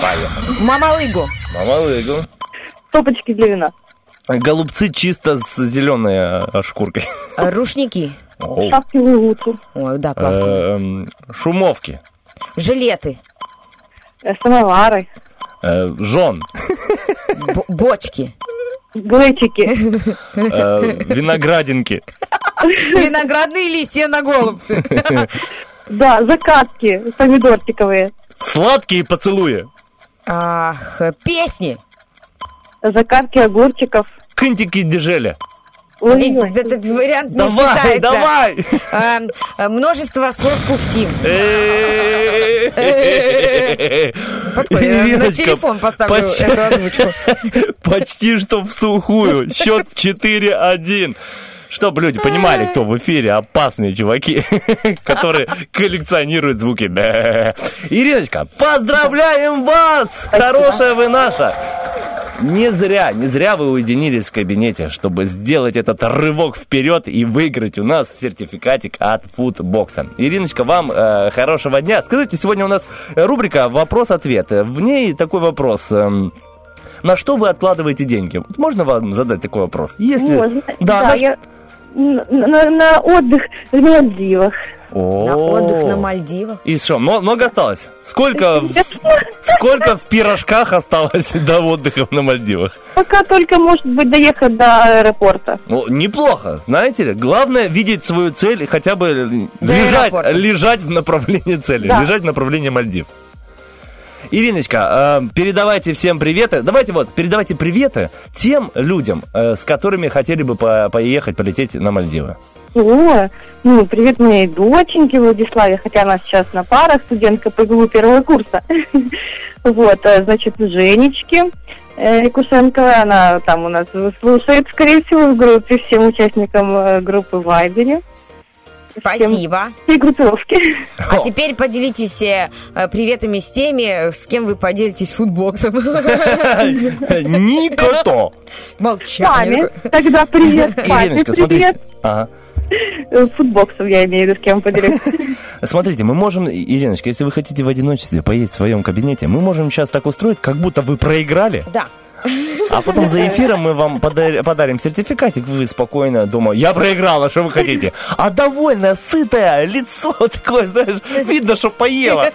Поехали. Мамалыгу. Мамалыгу. Топочки для вина. Голубцы чисто с зеленой э, шкуркой. Рушники. Оу. Шапки Луцу. Ой, да, классно. Эм, Шумовки. Жилеты. Э, Самовары. Э, Жен. б- бочки. Глечики. Э, Виноградинки. Виноградные листья на голубцы. Да, закатки помидорчиковые. Сладкие поцелуи. Ах, песни. Закатки огурчиков. Кынтики дежеля. Ой-ой. Этот, вариант не Давай, считается. давай. А, а, множество слов куфтим. Подходит. Я На телефон поставлю почти- эту озвучку. Почти что в сухую. Счет 4-1. Чтобы люди понимали, кто в эфире опасные чуваки, которые коллекционируют звуки. Ириночка, поздравляем вас! Хорошая вы наша! Не зря, не зря вы уединились в кабинете, чтобы сделать этот рывок вперед и выиграть у нас сертификатик от фудбокса. Ириночка, вам э, хорошего дня. Скажите, сегодня у нас рубрика «Вопрос-ответ». В ней такой вопрос. эм, на что вы откладываете деньги? Вот Можно вам задать такой вопрос? Если... Можно. Да, Да, на я на, на- на отдых в Мальдивах. О. На отдых на Мальдивах. И что, мно- много осталось? Сколько в, сколько в пирожках осталось до отдыха на Мальдивах? Пока только, может быть, доехать до аэропорта. Ну, неплохо, знаете ли. Главное видеть свою цель и хотя бы До лежать, аэропорта. лежать в направлении цели, Да. лежать в направлении Мальдив. Ириночка, э, передавайте всем приветы. Давайте вот, передавайте приветы тем людям, э, с которыми хотели бы по- поехать, полететь на Мальдивы. О, ну, привет моей доченьке Владиславе, хотя она сейчас на парах, студентка ПГУ первого курса. Вот, э, значит, Женечке Якушенко, она там у нас слушает, скорее всего, в группе, всем участникам группы Вайбере. Спасибо. Всей группировки. А теперь поделитесь э, э, приветами с теми, с кем вы поделитесь футбоксом. Никто. Молчание. Тогда привет, Ириночка, привет. смотрите. Ага. Э, Футбоксом я имею в виду, с кем поделюсь. Смотрите, мы можем, Ириночка, если вы хотите в одиночестве поесть в своем кабинете, мы можем сейчас так устроить, как будто вы проиграли, Да. А потом за эфиром мы вам подар- подарим сертификатик, вы спокойно дома, я проиграла, что вы хотите? А довольное, сытое лицо такое, знаешь, видно, что поела.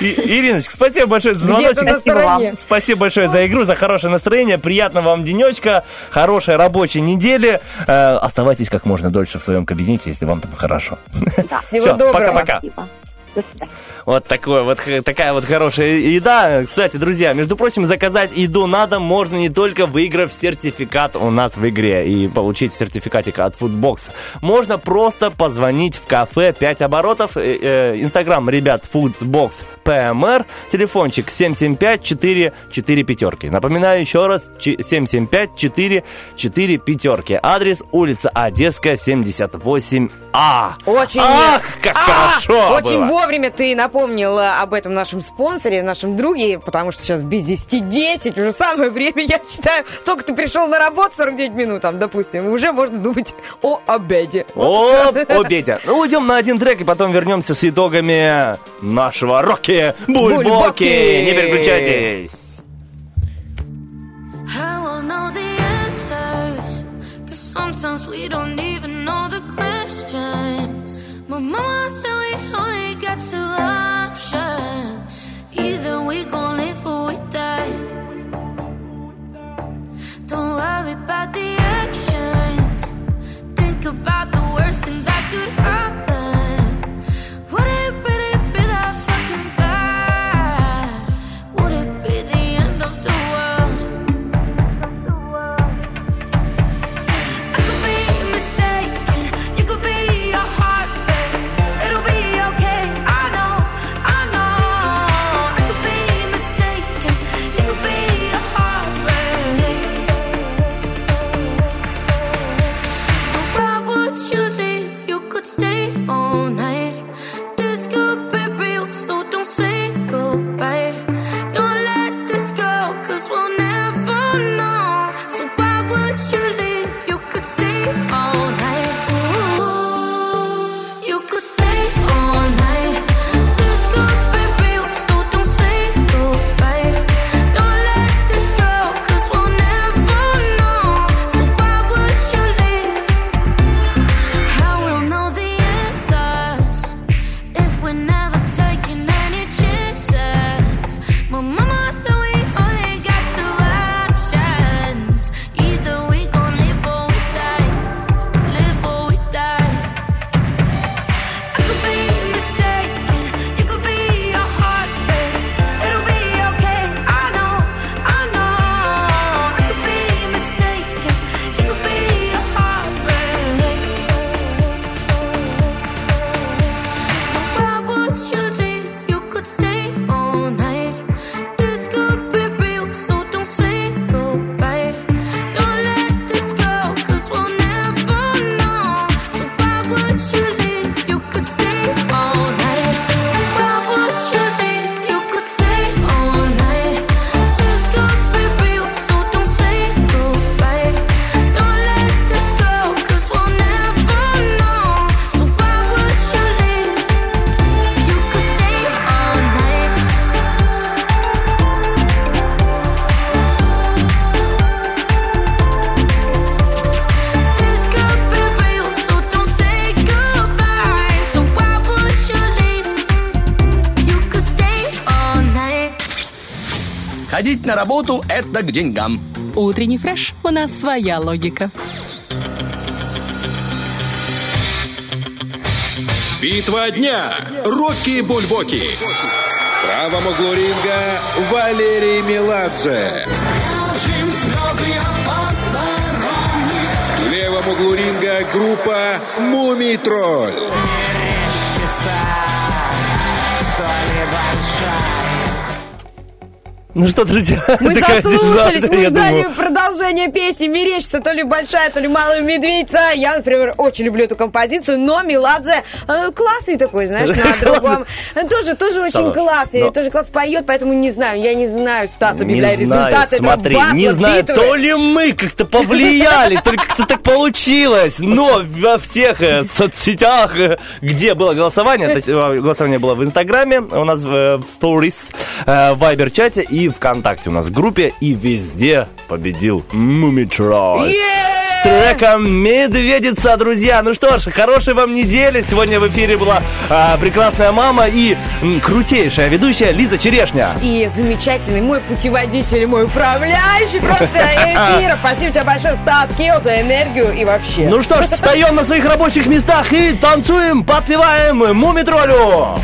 Ириночка, спасибо большое за звоночек. Спасибо большое за игру, за хорошее настроение, приятного вам денечка, хорошей рабочей недели. Э, Оставайтесь как можно дольше в своем кабинете, если вам там хорошо. Всего доброго. Пока-пока. Вот такое вот, такая вот хорошая еда. Кстати, друзья, между прочим, заказать еду на дом можно не только выиграв сертификат у нас в игре и получить сертификатик от Foodbox. Можно просто позвонить в кафе 5 оборотов. Э, э, Инстаграм, ребят, Foodbox PMR. Телефончик 775-4-4 пятерки. Напоминаю еще раз, 775-4-4 пятерки. Адрес улица Одесская, 78А. Очень, Ах, как А, хорошо Очень было. Вовремя ты напомнил об этом нашем спонсоре, нашем друге, потому что сейчас без 10 10, уже самое время, я считаю. Только ты пришел на работу 49 минут, там, допустим, уже можно думать о обеде. О, Вот и всё. о, Петя. Ну, уйдем на один трек и потом вернемся с итогами нашего Рокки Бульбоки. Бульбоки. Не переключайтесь. I will know the answers. Cause sometimes we don't even know the questions. My mama said could hurt. На работу – это к деньгам. Утренний фреш. У нас своя логика. Битва дня. Рокки Бульбоки. В правом углу ринга Валерий Меладзе. В левом углу ринга группа Мумий Тролль. Ну что, друзья, Мы заслушались, мы ждали думаю. продолжение песни «Мерещится» то ли большая, то ли малая медведица. Я, например, очень люблю эту композицию, но Меладзе э, классный такой, знаешь, на другом. Тоже, тоже очень классный, тоже класс поет, поэтому не знаю, я не знаю, Стас, знаю, результаты смотри, не знаю, то ли мы как-то повлияли, то ли как-то так получилось, но во всех э, соцсетях, э, где было голосование, голосование было в Инстаграме, у нас в Stories, э, в Вайбер-чате и ВКонтакте у нас в группе, и везде победил Мумитроль. С треком «Медведица», друзья. Ну что ж, хорошей вам недели. Сегодня в эфире была а, прекрасная мама и м, крутейшая ведущая Лиза Черешня. И замечательный мой путеводитель, мой управляющий просто эфира. Спасибо тебе большое, Стас Кио, за энергию и вообще. Ну что ж, встаем на своих рабочих местах и танцуем, подпеваем Мумитролю.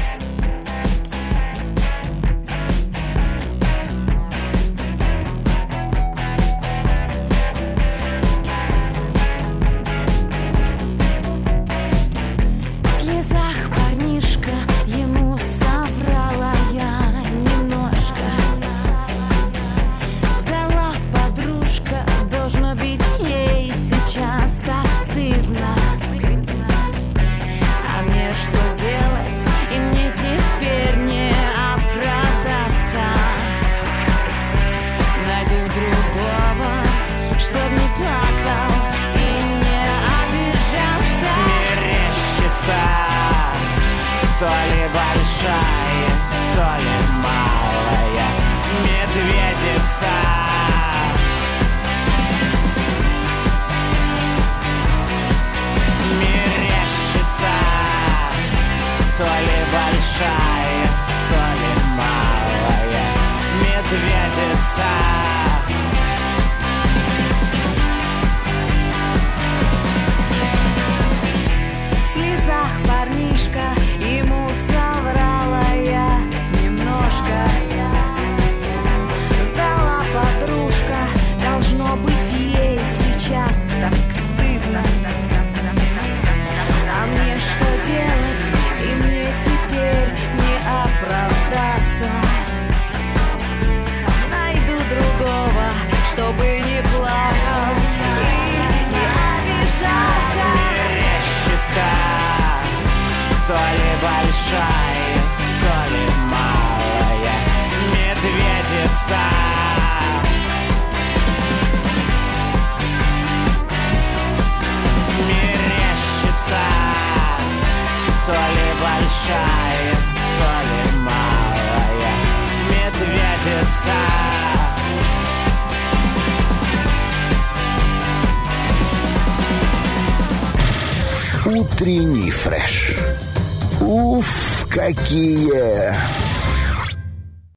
Утренний фреш. Уф, какие